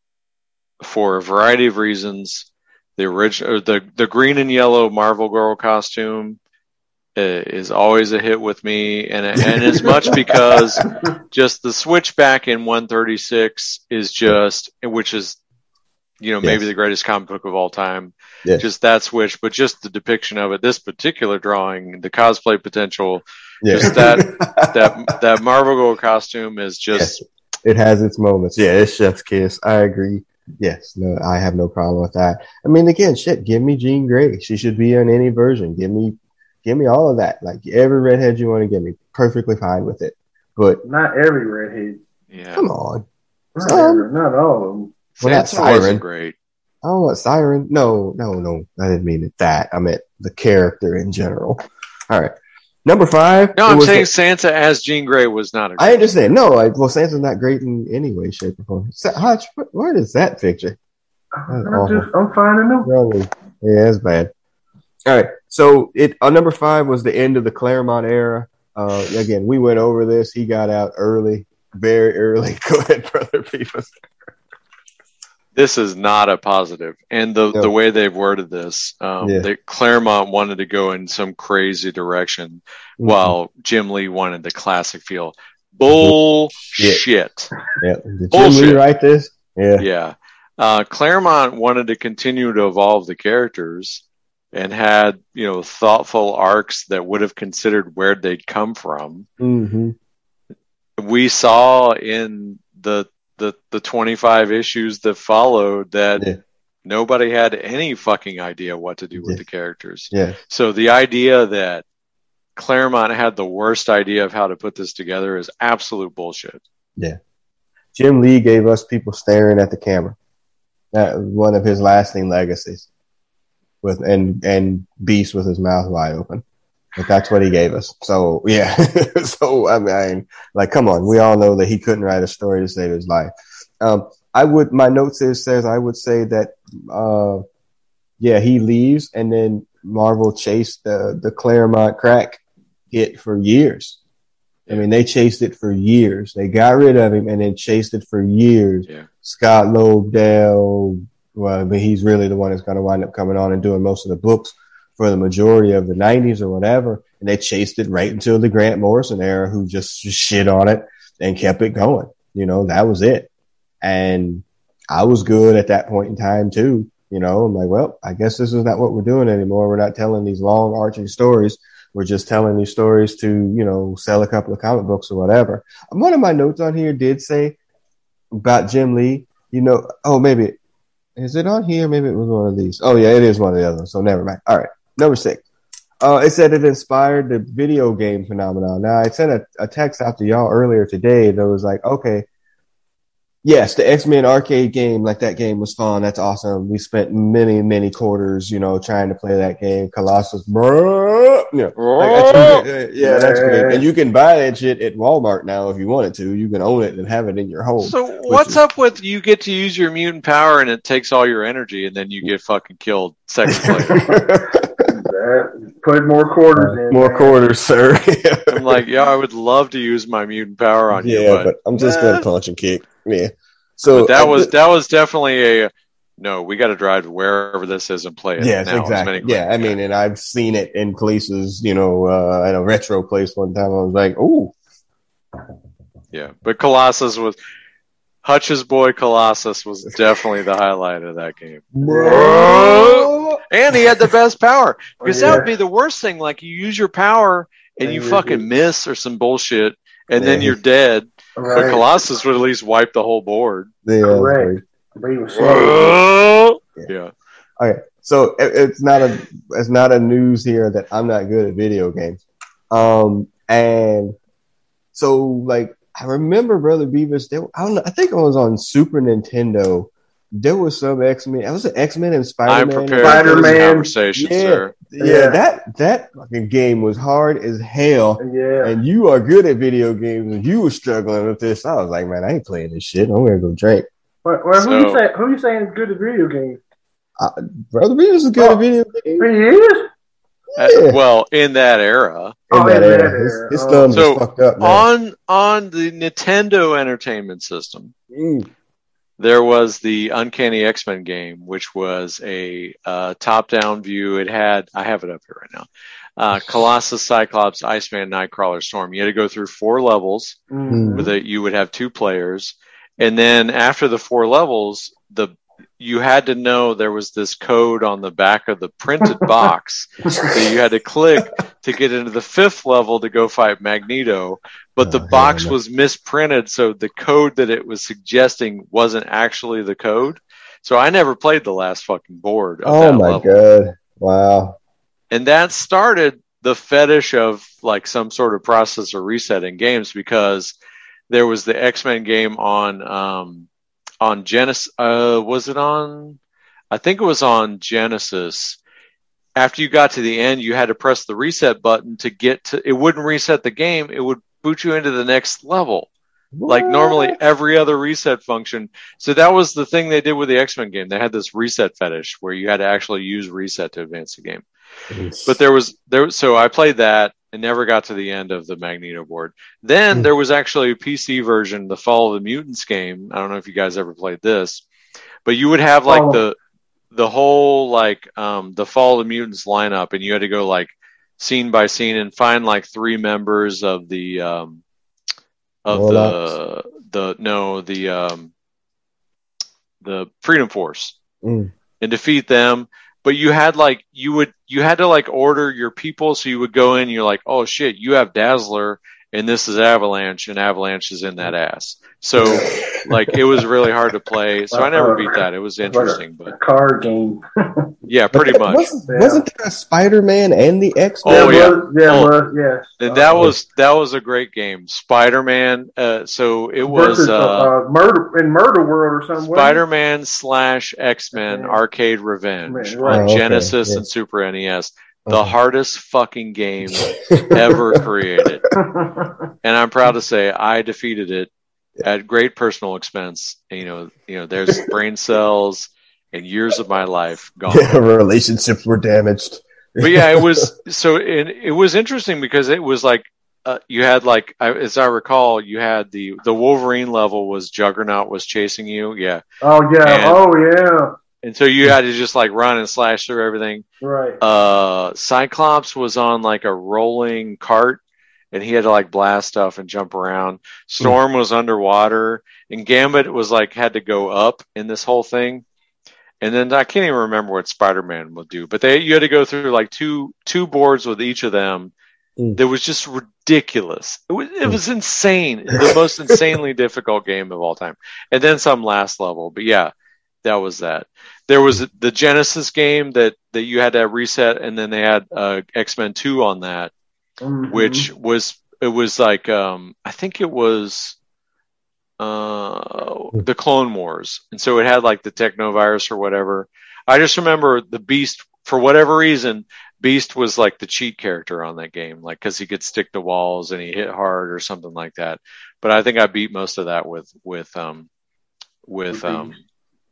B: for a variety of reasons, the original, the the green and yellow Marvel Girl costume uh, is always a hit with me, and and as much because just the switch back in 136 is just, which is, you know, maybe
A: Yes.
B: the greatest comic book of all time.
A: Yes.
B: Just that switch, but just the depiction of it, this particular drawing, the cosplay potential,
A: Yeah.
B: just that that that Marvel Girl costume is just
A: Yes. It has its moments. Yeah, it's Chef's Kiss. I agree. Yes, no, I have no problem with that. I mean, again, shit, give me Jean Grey. She should be in any version. Give me, give me all of that. Like every redhead you want to give me, perfectly fine with it. But
C: Not every redhead.
B: Yeah.
A: come on,
C: Not,
A: Some.
C: every- not all of them.
A: Well, not Siryn.
B: great.
A: I don't want Siryn. No, no, no. I didn't mean it that. I meant the character in general. All right, number five.
B: No, I'm saying
A: the-
B: Sansa as Jean Grey was not a
A: I understand. No, like, well, Sansa's not great in any way, shape, or form. Sa- Hutch, what, what is that picture?
C: I'm
A: awful.
C: just, I'm finding them.
A: Really? Yeah, that's bad. All right. So it uh, number five was the end of the Claremont era. Uh, again, we went over this. He got out early, very early. Go ahead, brother Beavis.
B: This is not a positive. And the
A: No.
B: the way they've worded this, um,
A: Yeah.
B: that Claremont wanted to go in some crazy direction, while Jim Lee wanted the classic feel. Bullshit.
A: yeah. Did Jim Lee write this? Yeah.
B: Yeah. Uh, Claremont wanted to continue to evolve the characters and had, you know, thoughtful arcs that would have considered where they'd come from.
A: hmm
B: We saw in the the the 25 issues that followed that
A: Yeah.
B: nobody had any fucking idea what to do with
A: Yeah.
B: the characters.
A: Yeah.
B: So the idea that Claremont had the worst idea of how to put this together is absolute bullshit. Yeah.
A: Jim Lee gave us people staring at the camera. That was one of his lasting legacies. With and and Beast with his mouth wide open. But that's what he gave us. So yeah. so I mean, like, come on. We all know that he couldn't write a story to save his life. Um, I would. My notes is says I would say that. Uh, yeah, he leaves, and then Marvel chased the the Claremont crack hit for years. I mean, they chased it for years. They got rid of him and then chased it for years.
B: Yeah.
A: Scott Lobdell, well, but he's really the one that's going to wind up coming on and doing most of the books for the majority of the 90s or whatever. And they chased it right until the Grant Morrison era, who just shit on it and kept it going. You know, that was it. And I was good at that point in time too. You know, I'm like, well, I guess this is not what we're doing anymore. We're not telling these long arching stories. We're just telling these stories to, you know, sell a couple of comic books or whatever. One of my notes on here did say about Jim Lee, you know, oh, maybe, is it on here? Maybe it was one of these. Oh, yeah, it is one of the other ones. So never mind. All right. Number six. Uh, it said it inspired the video game phenomenon. Now, I sent a, a text out to y'all earlier today that was like, okay, yes, the X-Men arcade game, like that game was fun. That's awesome. We spent many, many quarters, you know, trying to play that game. Colossus. You know, like, that's- uh, yeah, that's great. And you can buy that shit at Walmart now if you wanted to. You can own it and have it in your home.
B: So what's
A: is-
B: up with you get to use your mutant power and it takes all your energy and then you get fucking killed seconds later?
C: That, put more quarters in.
A: More
C: man.
A: quarters, sir.
B: I'm like, yeah, I would love to use my mutant power on you,
A: yeah,
B: but,
A: but I'm just gonna punch and kick. Yeah. So
B: but that
A: uh,
B: was that was definitely a no. We got to drive wherever this is and play it.
A: Yes,
B: now
A: exactly. Yeah, I mean, and I've seen it in places, you know, uh, at a retro place one time. I was like, oh.
B: yeah. But Colossus was Hutch's boy. Colossus was definitely the highlight of that game,
A: bro!"
B: and he had the best power because
C: Oh, yeah.
B: that would be the worst thing. Like you use your power and
C: And
B: you fucking
C: dead.
B: miss or some bullshit, and then you're dead. But Colossus would at least wipe the whole board.
A: Yeah,
C: Correct. But he
B: yeah.
A: Okay, so it, it's not a it's not a news here that I'm not good at video games. Um, and so like I remember Brother Beavis. There, I don't know. I think it was on Super Nintendo. There was some X Men. I was an X Men and Spider
B: I'm
A: Man.
B: prepared
C: Spider-Man.
B: this conversation,
A: Yeah.
B: sir.
A: Yeah,
C: Yeah.
A: that that fucking game was hard as hell.
C: Yeah.
A: And you are good at video games, and you were struggling with this. I was like, man, I ain't playing this shit. I'm gonna go drink.
C: Well, well, who
B: So-
C: you say? Who you saying is good at video games?
A: Uh, Brother Beavis is good
C: Oh.
A: at video games.
C: He is.
B: Uh, well, in that era,
A: In
C: Oh,
A: that
C: in
A: era, his, his
C: Oh.
A: thumb
B: So,
A: was fucked up. Man.
B: on on the Nintendo Entertainment System,
A: Mm.
B: there was the Uncanny X Men game, which was a uh, top down view. It had I have it up here right now. Uh, Colossus, Cyclops, Iceman, Nightcrawler, Storm. You had to go through four levels.
C: Mhm.
B: with it you would have two players and then after the four levels the you had to know there was this code on the back of the printed box that you had to click to get into the fifth level to go fight Magneto but the
A: hell
B: box
A: no.
B: was misprinted so the code that it was suggesting wasn't actually the code So I never played the last fucking board. Of
A: Oh
B: that
A: my
B: level.
A: god! Wow.
B: and that started the fetish of like some sort of processor reset in games because there was the X-Men game on um on Genesis uh was it on I think it was on Genesis after you got to the end you had to press the reset button to get to it wouldn't reset the game it would boot you into the next level like normally every other reset function. So that was the thing they did with the X Men game. They had this reset fetish where you had to actually use reset to advance the game. But there was there, so I played that and never got to the end of the Magneto board. Then
A: Hmm.
B: there was actually a PC version, the Fall of the Mutants game. I don't know if you guys ever played this, but you would have like
C: Oh.
B: the the whole like um the Fall of the Mutants lineup, and you had to go like scene by scene and find like three members of the um of the the no the um the Freedom Force
A: Mm.
B: and defeat them. But you had like you would you had to like order your people, so you would go in. You're like, oh shit, you have Dazzler, and this is Avalanche, and Avalanche is in that ass. So like it was really hard to play. So I never beat that. It was interesting,
C: A
B: but
C: card game.
B: yeah, pretty much.
A: Wasn't, wasn't there a Spider Man and the X
B: Oh,
A: Men?
B: yeah.
C: yeah,
B: Oh.
C: was, yes.
B: And that was that was a great game. Spider Man. Uh, so it was uh,
C: uh, murder in Murder World or something.
B: Spider Man slash X Men Arcade Revenge
C: Right.
B: on
A: Oh, okay.
B: Genesis
A: Yeah.
B: and Super NES. The hardest fucking game ever created. And I'm proud to say I defeated it at great personal expense. You know, you know, there's brain cells and years of my life gone.
A: Yeah, relationships were damaged.
B: but yeah, it was so it, it was interesting because it was like uh, you had like I- as I recall, you had the the Wolverine level was Juggernaut was chasing you, yeah,
C: oh yeah.
B: And-
C: oh yeah.
B: And so you had to just like run and slash through everything.
C: Right.
B: Uh, Cyclops was on like a rolling cart. And he had to like blast stuff and jump around. Storm was underwater, and Gambit was like had to go up in this whole thing. And then I can't even remember what Spider Man would do, but they you had to go through like two two boards with each of them.
A: Mm.
B: That was just ridiculous. It was it was insane. The most insanely difficult game of all time. And then some last level. But yeah, that was that. There was the Genesis game that that you had to reset, and then they had uh, X Men Two on that,
C: Mhm.
B: which was it was like um I think it was uh the Clone Wars, and so it had like the Technovirus or whatever. I just remember the Beast for whatever reason. Beast was like the cheat character on that game, like because he could stick to walls and he hit hard or something like that. But I think I beat most of that with with um With um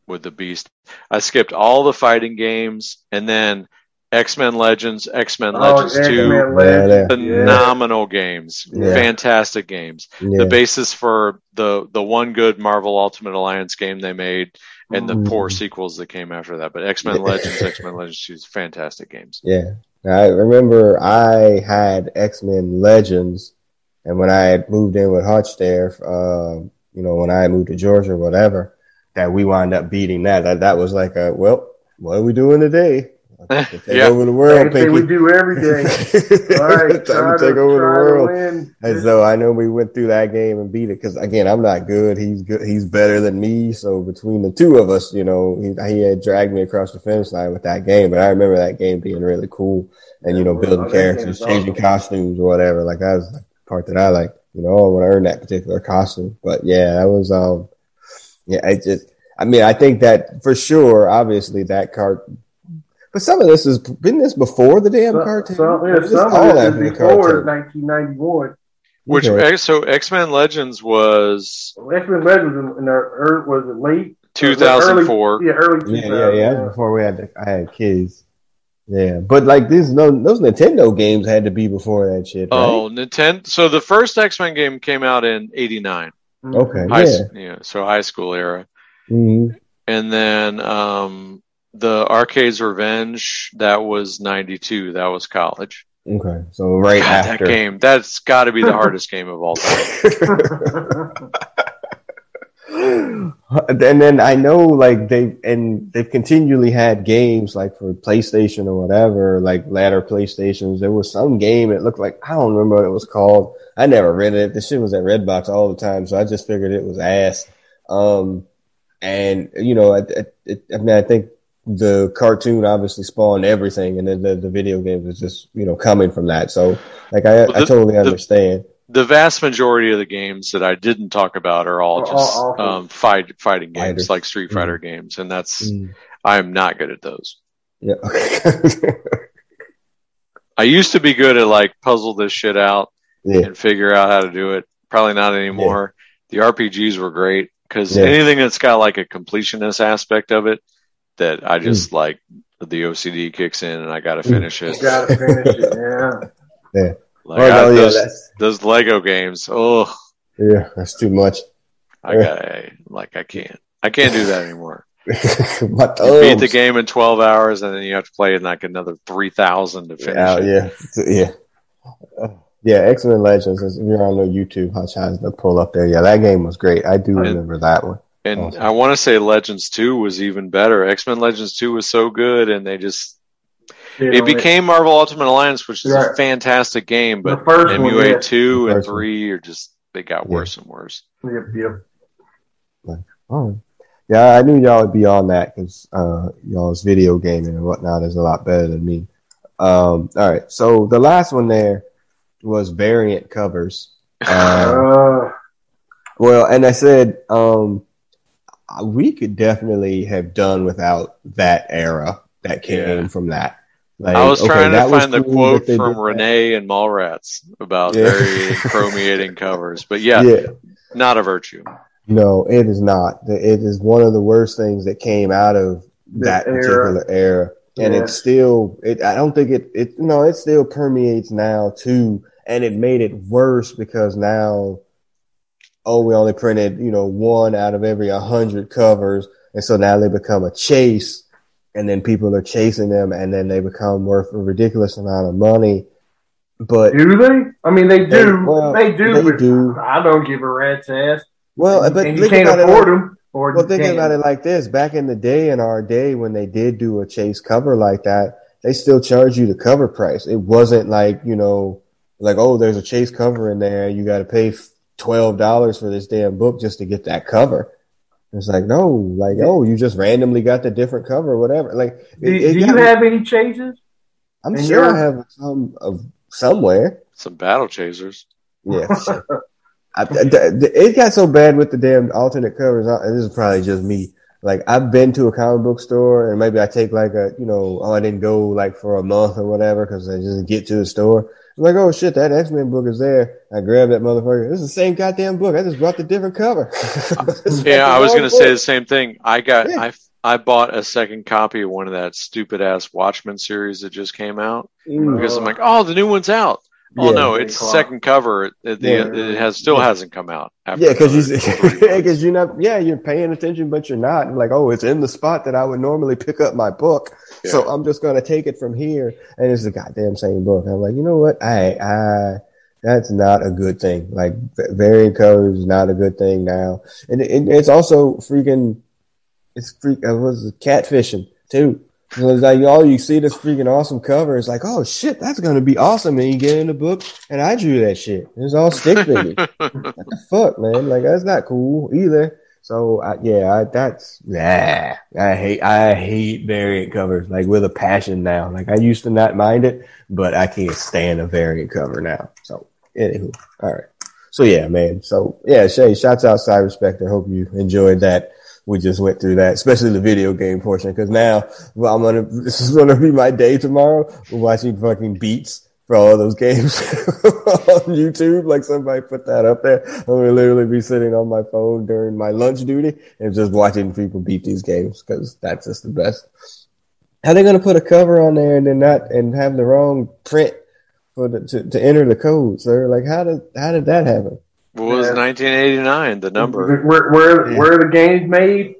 B: with the Beast. I skipped all the fighting games and then X Men Legends, X Men
C: Oh,
B: Legends Two,
C: X-Men
A: Yeah,
C: Legends,
B: phenomenal games,
A: Yeah.
B: fantastic games.
A: Yeah.
B: The basis for the the one good Marvel Ultimate Alliance game they made, and the
A: Mm.
B: poor sequels that came after that. But X Men Legends, X Men Legends Two, is fantastic games.
A: Yeah. I remember I had X Men Legends, and when I had moved in with Hutch there, uh, you know, when I had moved to Georgia or whatever, that we wound up beating that. That, that was like a, well, what are we doing today? Take
B: Yeah.
A: over the world,
C: Everything we do every day. All right,
A: Time to take over the world.
C: to win.
A: And so I know we went through that game and beat it because again, I'm not good. He's good. He's better than me. So between the two of us, you know, he, he had dragged me across the finish line with that game. But I remember that game being really cool and, you know, building
C: well,
A: characters, changing
C: awesome.
A: costumes or whatever. Like that was the part that I like, you know, I want to earn that particular costume. But yeah, that was, um, yeah, I just, I mean, I think that for sure, obviously that card, but some of this has been this before the damn
C: Some,
A: cartoon.
C: some, yeah,
A: Or is this
C: some
A: all
C: of it
A: after
C: is
A: the
C: before
A: cartoon?
C: 1991.
B: Which
A: Okay.
B: so X Men Legends was
C: X Men Legends in, in the was it late?
B: 2004.
C: Early, yeah, early
A: Yeah,
C: 2000.
A: yeah, yeah. That's before we had the, I had kids. Yeah, but like these, no, those Nintendo games had to be before that shit, right?
B: Oh, Nintendo. So the first X Men game came out in '89.
A: Okay.
B: High,
A: Yeah.
B: yeah, so high school era.
A: hmm
B: And then um, the Arcade's Revenge, that was 92. That was college.
A: Okay, so right
B: God,
A: after.
B: that game, that's got to be the hardest game of all time.
A: and then I know like they and they've continually had games like for PlayStation or whatever, like latter PlayStations. There was some game it looked like I don't remember what it was called. I never read it. The shit was at Redbox all the time, so I just figured it was ass. Um, and you know, it, it, I mean, I think the cartoon obviously spawned everything, and then the, the video game was just you know coming from that. So like I,
B: Well,
A: I
B: the-
A: totally understand.
B: The vast majority of the games that I didn't talk about are all just
C: all awful.
B: um, fight fighting games,
A: Fighters.
B: like Street Fighter games, and that's
A: Mm,
B: I am not good at those.
A: yeah.
B: I used to be good at like puzzle this shit out
A: yeah.
B: and figure out how to do it. Probably not anymore. The RPGs were great because
A: Yeah.
B: anything that's got like a completionist aspect of it that I just
A: Mm.
B: like the OCD kicks in and I got to finish it.
C: gotta finish it. Yeah.
B: Like
A: Oh, no, yeah,
B: those,
A: that's,
B: those Lego games. Oh,
A: yeah, that's too much.
B: I got like I can't. I can't do that anymore.
A: My
B: You beat the game in 12 hours and then you have to play it in like another 3,000 to finish
A: Yeah,
B: it.
A: yeah, yeah. Uh, Yeah, X Men Legends. If you're on the YouTube, Hutch has the pull up there. Yeah, that game was great. I do
B: And-
A: remember that one.
B: And
A: Awesome.
B: I want to say Legends 2 was even better. X-Men Legends 2 was so good and they just
C: Yeah,
B: it became Marvel Ultimate Alliance, which is a fantastic game, but
C: the
B: but
C: first one.
B: MUA
C: Yeah.
B: 2
A: The
B: and
A: first one.
B: 3 are just they got
A: Yeah.
B: worse and worse.
C: Yep, yep.
A: Oh, yeah, I knew y'all would be on that because uh, y'all's video gaming and whatnot is a lot better than me. Um, all right, so the last one there was variant covers. Uh,
C: Uh,
A: well, and I said um, we could definitely have done without that era that came
B: Yeah.
A: from that. Like,
B: I was
A: okay,
B: trying to find the
A: cool
B: quote from
A: did that.
B: Renee and Mallrats about
A: Yeah.
B: very chromiating covers, but yeah,
A: yeah.
B: not a virtue.
A: No, it is not. It is one of the worst things that came out of that
C: era.
A: particular era. And
C: Yeah.
A: it's still, it, I don't think it, it, no, it still permeates now too. And it made it worse because now, oh, we only printed, you know, one out of every a hundred covers. And so now they become a chase and then people are chasing them and then they become worth a ridiculous amount of money. But,
C: do they? I mean, they do.
A: They-
C: They, do.
A: they do.
C: I don't give a rat's ass.
A: well,
C: and,
A: but
C: and you can't afford
A: like-
C: them. Or
A: Well, thinking about it like this, back in the day, in our day, when they did do a chase cover like that, they still charge you the cover price. It wasn't like, you know, like, oh, there's a chase cover in there. You got to pay $12 for this damn book just to get that cover. It's like, no, like, oh, you just randomly got the different cover or whatever. Like,
C: Do,
A: it- it
C: do you
A: me-
C: have any chasers?
A: I'm
C: and
A: sure I have some of somewhere.
B: Some battle chasers.
A: Yeah. sure. I, th- th- it got so bad with the damn alternate covers. uh, And this is probably just me. Like I've been to a comic book store and maybe I take like a, you know, oh, I didn't go like for a month or whatever because I just get to the store. I'm like, oh shit, that X Men book is there. I grab that motherfucker. Is the same goddamn book. I just brought the different cover.
B: Yeah, I was going to say the same thing. I got
A: Yeah.
B: I I bought a second copy of one of that stupid ass Watchmen series that just came out
A: Mm.
B: because I'm like, oh, the new one's out. Oh
A: Yeah.
B: no, it's second cover. It, it,
A: Yeah.
B: it has still hasn't come out. after
A: Yeah, because you because you're not, yeah, you're paying attention, but you're not. Like, oh, it's in the spot that I would normally pick up my book, so I'm just gonna take it from here, and it's the goddamn same book. I'm like, you know what? I, I, that's not a good thing. Like, v- variant covers is not a good thing now, and it, it's also freaking, it's freak. Uh, was catfishing too. So it's like, oh, you see this freaking awesome cover. It's like, oh shit, that's gonna be awesome. And you get in the book, and I drew that shit. It's all stick figure what the fuck, man? Like that's not cool either. So I, yeah, I, that's nah. I hate I hate variant covers like with a passion now. Like I used to not mind it, but I can't stand a variant cover now. So anywho, all right. So yeah, man. So yeah, Shay, shouts out Cyber Spectre. Hope you enjoyed that. We just went through that, especially the video game portion, because now well, I'm gonna. This is gonna be my day tomorrow. watching fucking beats for all those games on YouTube. Like somebody put that up there. I'm gonna literally be sitting on my phone during my lunch duty and just watching people beat these games because that's just the best. How they gonna put a cover on there and then not and have the wrong print for the to, to enter the code, sir? Like how did how did that happen?
B: What was
C: Yeah.
B: 1989? The number.
C: Where where
A: Yeah.
C: where the games made?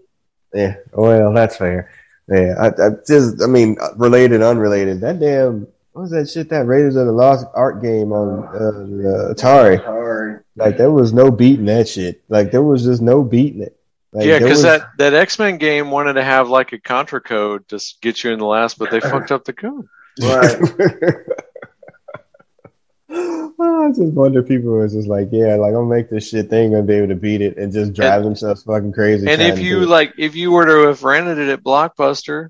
A: Yeah, well, that's fair. Yeah, I, I just, I mean, related, unrelated. That damn, what was that shit? That Raiders of the Lost Ark game on uh, the Atari.
C: Sorry.
A: Like there was no beating that shit. Like there was just no beating it. Like,
B: yeah, because
A: was-
B: that, that X Men game wanted to have like a contra code to get you in the last, but they fucked up the code.
C: Right.
A: I just wonder people was just like, yeah, like I'll make this shit. They ain't gonna be able to beat it, and just drive
B: And-
A: themselves fucking crazy.
B: And if you like, if you were to have rented it at Blockbuster,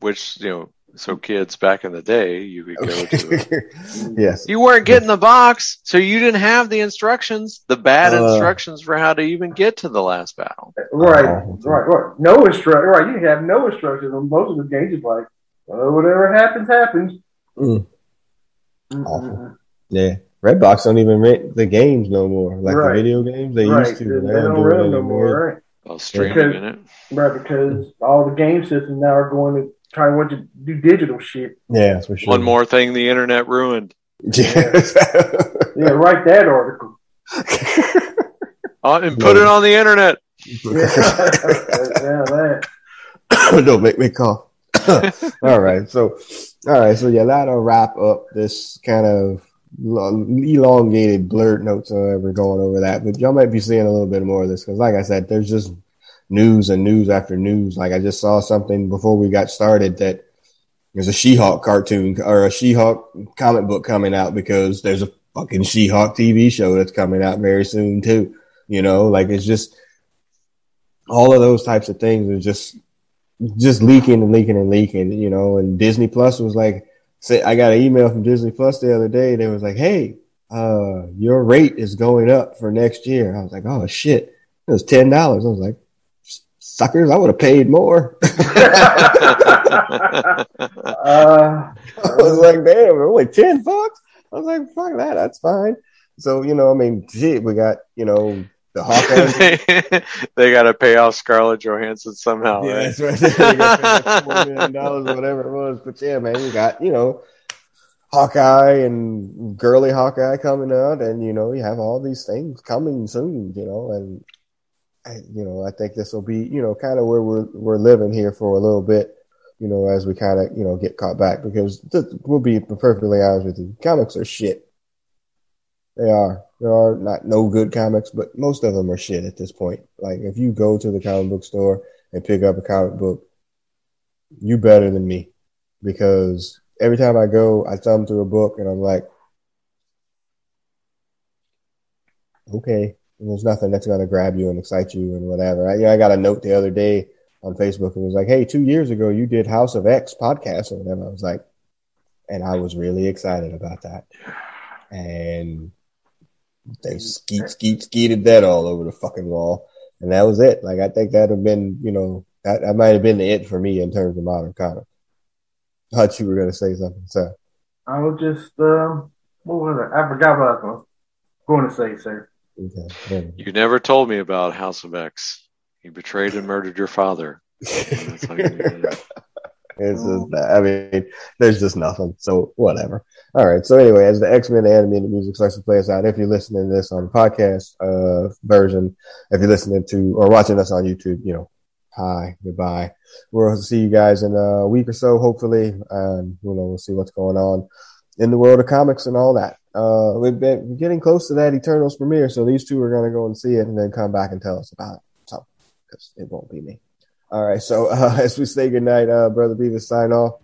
B: which you know, so kids back in the day, you could go to.
A: yes,
B: You weren't getting the box, so you didn't have the instructions, the bad
A: Uh.
B: instructions for how to even get to the last battle.
C: Right,
A: Oh,
C: right, right. No instruction. Right, you have no instructions on most of the games. It's like, well, whatever happens, happens.
A: Mm. Awful. Yeah. Redbox don't even rent the games no more, like
C: Right.
A: the video games they
C: Right,
A: used to.
C: they, they don't
A: do it
C: run them no more. Right,
B: While streaming
C: Because-
B: it.
C: right, because all the game systems now are going to try to want to do digital shit.
A: Yeah, that's for sure.
B: One more thing the internet ruined.
A: Yes.
C: Yeah, write that article.
B: Uh, and put it on the internet.
C: Yeah, yeah, that.
A: Don't make me cough. all right, so all right, so yeah, that'll wrap up this kind of lo- elongated blurred notes or whatever going over that. But y'all might be seeing a little bit more of this because, like I said, there's just news and news after news. Like I just saw something before we got started that there's a She-Hulk cartoon or a She-Hulk comic book coming out because there's a fucking She-Hulk TV show that's coming out very soon too. You know, like it's just all of those types of things are just just leaking and leaking and leaking, you know, and Disney Plus was like, say, I got an email from Disney Plus the other day. They was like, Hey, uh, your rate is going up for next year. I was like, Oh shit. It was $10. I was like, suckers, I would have paid more.
C: Uh,
A: I was like, damn, only 10 bucks. I was like, fuck that. That's fine. So, you know, I mean, shit, we got, you know, the Hawkeye.
B: they got to pay off Scarlett Johansson somehow.
A: Yeah,
B: right?
A: that's right. They got like $4 million or whatever it was. But yeah, man, you got, you know, Hawkeye and girly Hawkeye coming out, and, you know, you have all these things coming soon, you know, and, I, you know, I think this will be, you know, kind of where we're, we're living here for a little bit, you know, as we kind of, you know, get caught back because we'll be perfectly honest with you. Comics are shit. They are. There are not no good comics, but most of them are shit at this point. Like if you go to the comic book store and pick up a comic book, you better than me because every time I go, I thumb through a book and I'm like, okay, and there's nothing that's going to grab you and excite you and whatever. I, you know, I got a note the other day on Facebook and it was like, hey, two years ago you did House of X podcast or whatever. I was like, and I was really excited about that. And they skeet, skeet, skeeted that all over the fucking wall. And that was it. Like, I think that'd have been, you know, that, that might have been the it for me in terms of modern comics. Thought you were going to say something, sir.
C: I was just, um, what was it? I forgot what I was going to say, sir.
A: Okay.
B: You never told me about House of X. You betrayed and murdered your father. That's how you did it.
A: It's just that. I mean, there's just nothing. So whatever. All right. So anyway, as the X Men animated music starts to play us out, if you're listening to this on the podcast uh, version, if you're listening to or watching us on YouTube, you know, hi, goodbye. We'll see you guys in a week or so, hopefully, and you know, we'll see what's going on in the world of comics and all that. Uh, we've been getting close to that Eternals premiere, so these two are going to go and see it and then come back and tell us about it. So, because it won't be me. All right. So uh, as we say goodnight, uh, brother Beavis, sign off.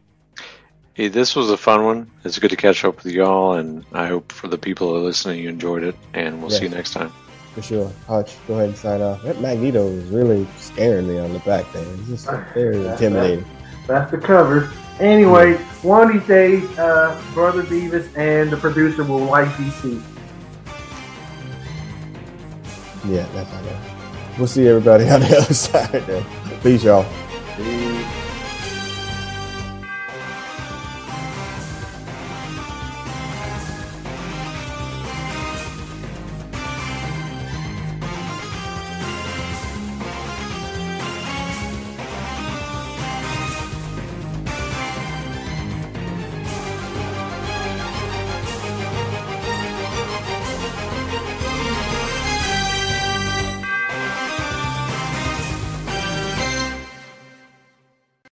B: Hey, this was a fun one. It's good to catch up with y'all, and I hope for the people who are listening, you enjoyed it. And we'll see you next time.
A: For sure. Hutch, go ahead and sign off. That Magneto is really scaring me on the back there. It's just very intimidating.
C: That's the covers. Anyway, one of these days, uh, Brother Beavis and the producer will like DC.
A: Yeah, that's how I know. We'll see everybody on the other side there. Peace, y'all.
C: Peace.